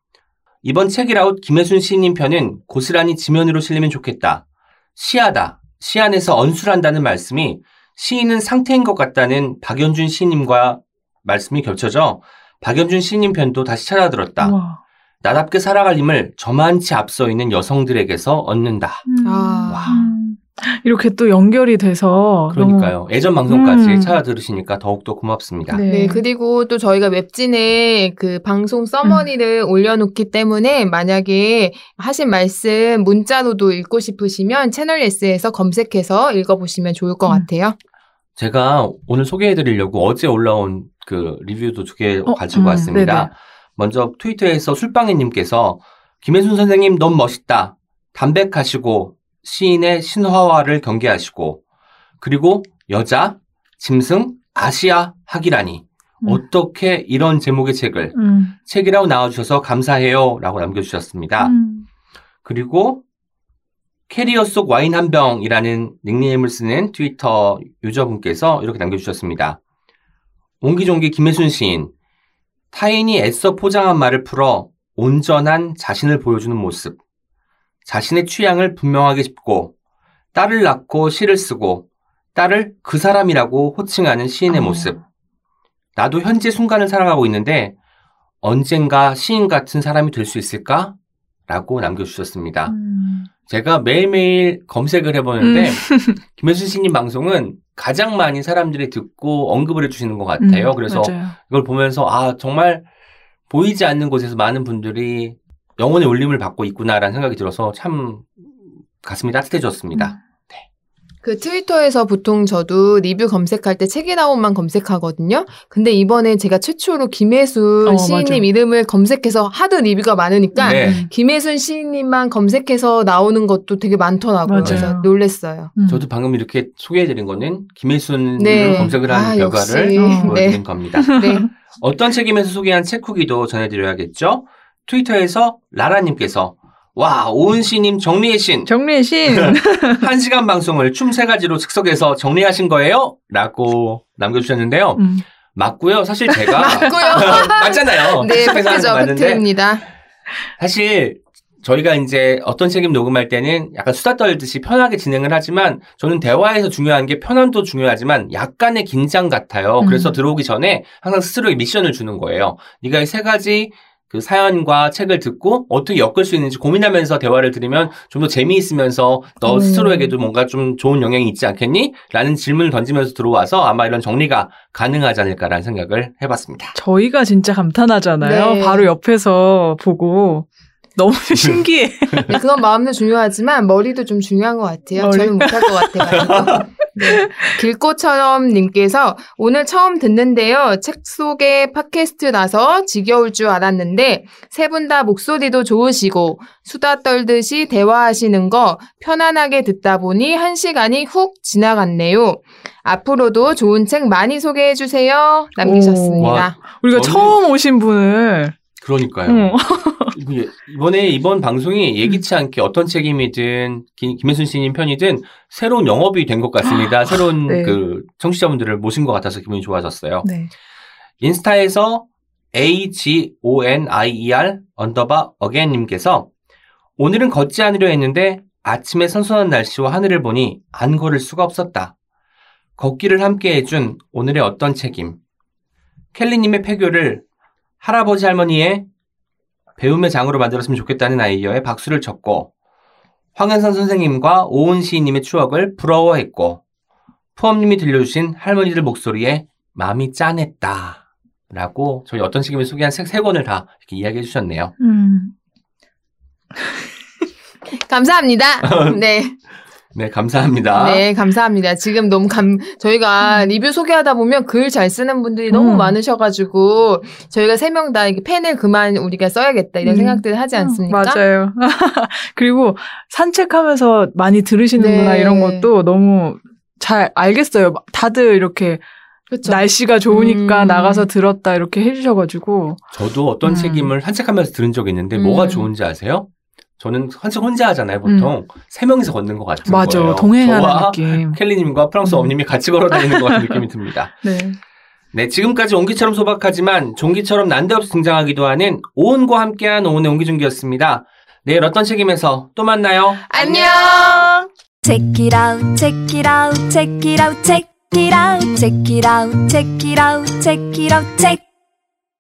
이번 책이라웃 김혜순 시인님 편은 고스란히 지면으로 실리면 좋겠다. 시하다. 시 안에서 언술한다는 말씀이 시인은 상태인 것 같다는 박연준 시인님과 말씀이 겹쳐져 박연준 시인님 편도 다시 찾아들었다. 우와. 나답게 살아갈 힘을 저만치 앞서 있는 여성들에게서 얻는다. 음. 아. 음. 이렇게 또 연결이 돼서 그러니까요. 예전 방송까지 음. 찾아 들으시니까 더욱더 고맙습니다. 너무, 네, 그리고 또 저희가 웹진에 그 방송 서머니를 올려놓기 때문에 만약에 하신 말씀 문자로도 읽고 싶으시면 채널 S에서 검색해서 읽어보시면 좋을 것 음. 같아요. 제가 오늘 소개해 드리려고 어제 올라온 그 리뷰도 두개 어, 가지고 음, 왔습니다. 네네. 먼저 트위터에서 술빵이님께서 김혜순 선생님 너무 멋있다. 담백하시고 시인의 신화화를 경계하시고 그리고 여자, 짐승, 아시아 학이라니 음. 어떻게 이런 제목의 책을 음. 책이라고 나와주셔서 감사해요 라고 남겨주셨습니다. 음. 그리고 캐리어 속 와인 한 병이라는 닉네임을 쓰는 트위터 유저분께서 이렇게 남겨주셨습니다. 옹기종기 김혜순 시인. 타인이 애써 포장한 말을 풀어 온전한 자신을 보여주는 모습. 자신의 취향을 분명하게 짚고 딸을 낳고 시를 쓰고 딸을 그 사람이라고 호칭하는 시인의 어. 모습. 나도 현재 순간을 살아가고 있는데 언젠가 시인 같은 사람이 될 수 있을까? 라고 남겨주셨습니다. 음. 제가 매일매일 검색을 해보는데 [laughs] 김혜순 씨님 방송은 가장 많이 사람들이 듣고 언급을 해주시는 것 같아요. 음, 그래서 맞아요. 이걸 보면서 아 정말 보이지 않는 곳에서 많은 분들이 영혼의 울림을 받고 있구나라는 생각이 들어서 참 가슴이 따뜻해졌습니다. 그 트위터에서 보통 저도 리뷰 검색할 때 책이 나온만 검색하거든요. 근데 이번에 제가 최초로 김혜순 어, 시인님 맞아. 이름을 검색해서 하드 리뷰가 많으니까 네. 김혜순 시인님만 검색해서 나오는 것도 되게 많더라고요. 맞아요. 그래서 놀랬어요. 음. 저도 방금 이렇게 소개해드린 거는 김혜순을 네. 검색을 한 아, 결과를 역시. 보여드린 네. 겁니다. [laughs] 네. 어떤 책임에서 소개한 책 후기도 전해드려야겠죠? 트위터에서 라라님께서 와 오은씨님 정리의 신 정리의 신. [laughs] 한 시간 방송을 춤 세 가지로 즉석에서 정리하신 거예요? 라고 남겨주셨는데요. 음. 맞고요. 사실 제가 [laughs] 맞고요. [laughs] 맞잖아요. 네, 즉석에서 하는 거 팩트죠. 맞는데 팩트입니다. 사실 저희가 이제 어떤 책임 녹음할 때는 약간 수다 떨듯이 편하게 진행을 하지만 저는 대화에서 중요한 게 편함도 중요하지만 약간의 긴장 같아요. 음. 그래서 들어오기 전에 항상 스스로에게 미션을 주는 거예요. 네가 이 세 가지 그 사연과 책을 듣고 어떻게 엮을 수 있는지 고민하면서 대화를 들으면 좀 더 재미있으면서 너 음. 스스로에게도 뭔가 좀 좋은 영향이 있지 않겠니? 라는 질문을 던지면서 들어와서 아마 이런 정리가 가능하지 않을까라는 생각을 해봤습니다. 저희가 진짜 감탄하잖아요. 네. 바로 옆에서 보고 너무 [laughs] 신기해. 네, 그건 마음도 중요하지만 머리도 좀 중요한 것 같아요. 머리? 저는 못할 것 같아가지고. 네. 길꽃처럼 님께서 오늘 처음 듣는데요. 책 속에 팟캐스트라서 지겨울 줄 알았는데 세 분 다 목소리도 좋으시고 수다 떨듯이 대화하시는 거 편안하게 듣다 보니 한 시간이 훅 지나갔네요. 앞으로도 좋은 책 많이 소개해 주세요. 남기셨습니다. 와. 우리가 저는- 처음 오신 분을 그러니까요. 응. 이게 이번에 이번 방송이 예기치 않게 어떤 책임이든 김, 김혜순 씨님 편이든 새로운 영업이 된 것 같습니다. 새로운 네. 그 청취자분들을 모신 것 같아서 기분이 좋아졌어요. 네. 인스타에서 A-G-O-N-I-E-R underbar again 님께서 오늘은 걷지 않으려 했는데 아침에 선선한 날씨와 하늘을 보니 안 걸을 수가 없었다. 걷기를 함께 해준 오늘의 어떤 책임. 켈리님의 폐교를 할아버지 할머니의 배움의 장으로 만들었으면 좋겠다는 아이디어에 박수를 쳤고 황현산 선생님과 오은 시인님의 추억을 부러워했고 푸엄님이 들려주신 할머니들 목소리에 마음이 짠했다. 라고 저희 어떤 책임을 소개한 책세 권을 다 이렇게 이야기해 주셨네요. 음. [laughs] [laughs] 감사합니다. [laughs] 네. 네, 감사합니다. 네, 감사합니다. 지금 너무 감, 저희가 리뷰 소개하다 보면 글 잘 쓰는 분들이 너무 음. 많으셔가지고, 저희가 세 명 다 펜을 그만 우리가 써야겠다, 이런 음. 생각들을 하지 않습니까? 맞아요. [laughs] 그리고 산책하면서 많이 들으시는구나 네. 이런 것도 너무 잘 알겠어요. 다들 이렇게 그렇죠. 날씨가 좋으니까 음. 나가서 들었다 이렇게 해주셔가지고 저도 어떤 음. 책임을 산책하면서 들은 적이 있는데 음. 뭐가 좋은지 아세요? 저는 산책 혼자 하잖아요, 보통. 세 명이서 걷는 것 같은 음. 맞아 거예요. 동행하는 저와 느낌. 켈리님과 프랑스 음. 엄님이 같이 걸어 다니는 것 같은 느낌이 듭니다. [laughs] 네. 네, 지금까지 옹기처럼 소박하지만 종기처럼 난데없이 등장하기도 하는 오은과 함께한 오은의 옹기종기였습니다. 내일 어떤 책임에서 또 만나요. 안녕! Check it out, check it out, check it out, check it out, check it out, check it out, check it out, check.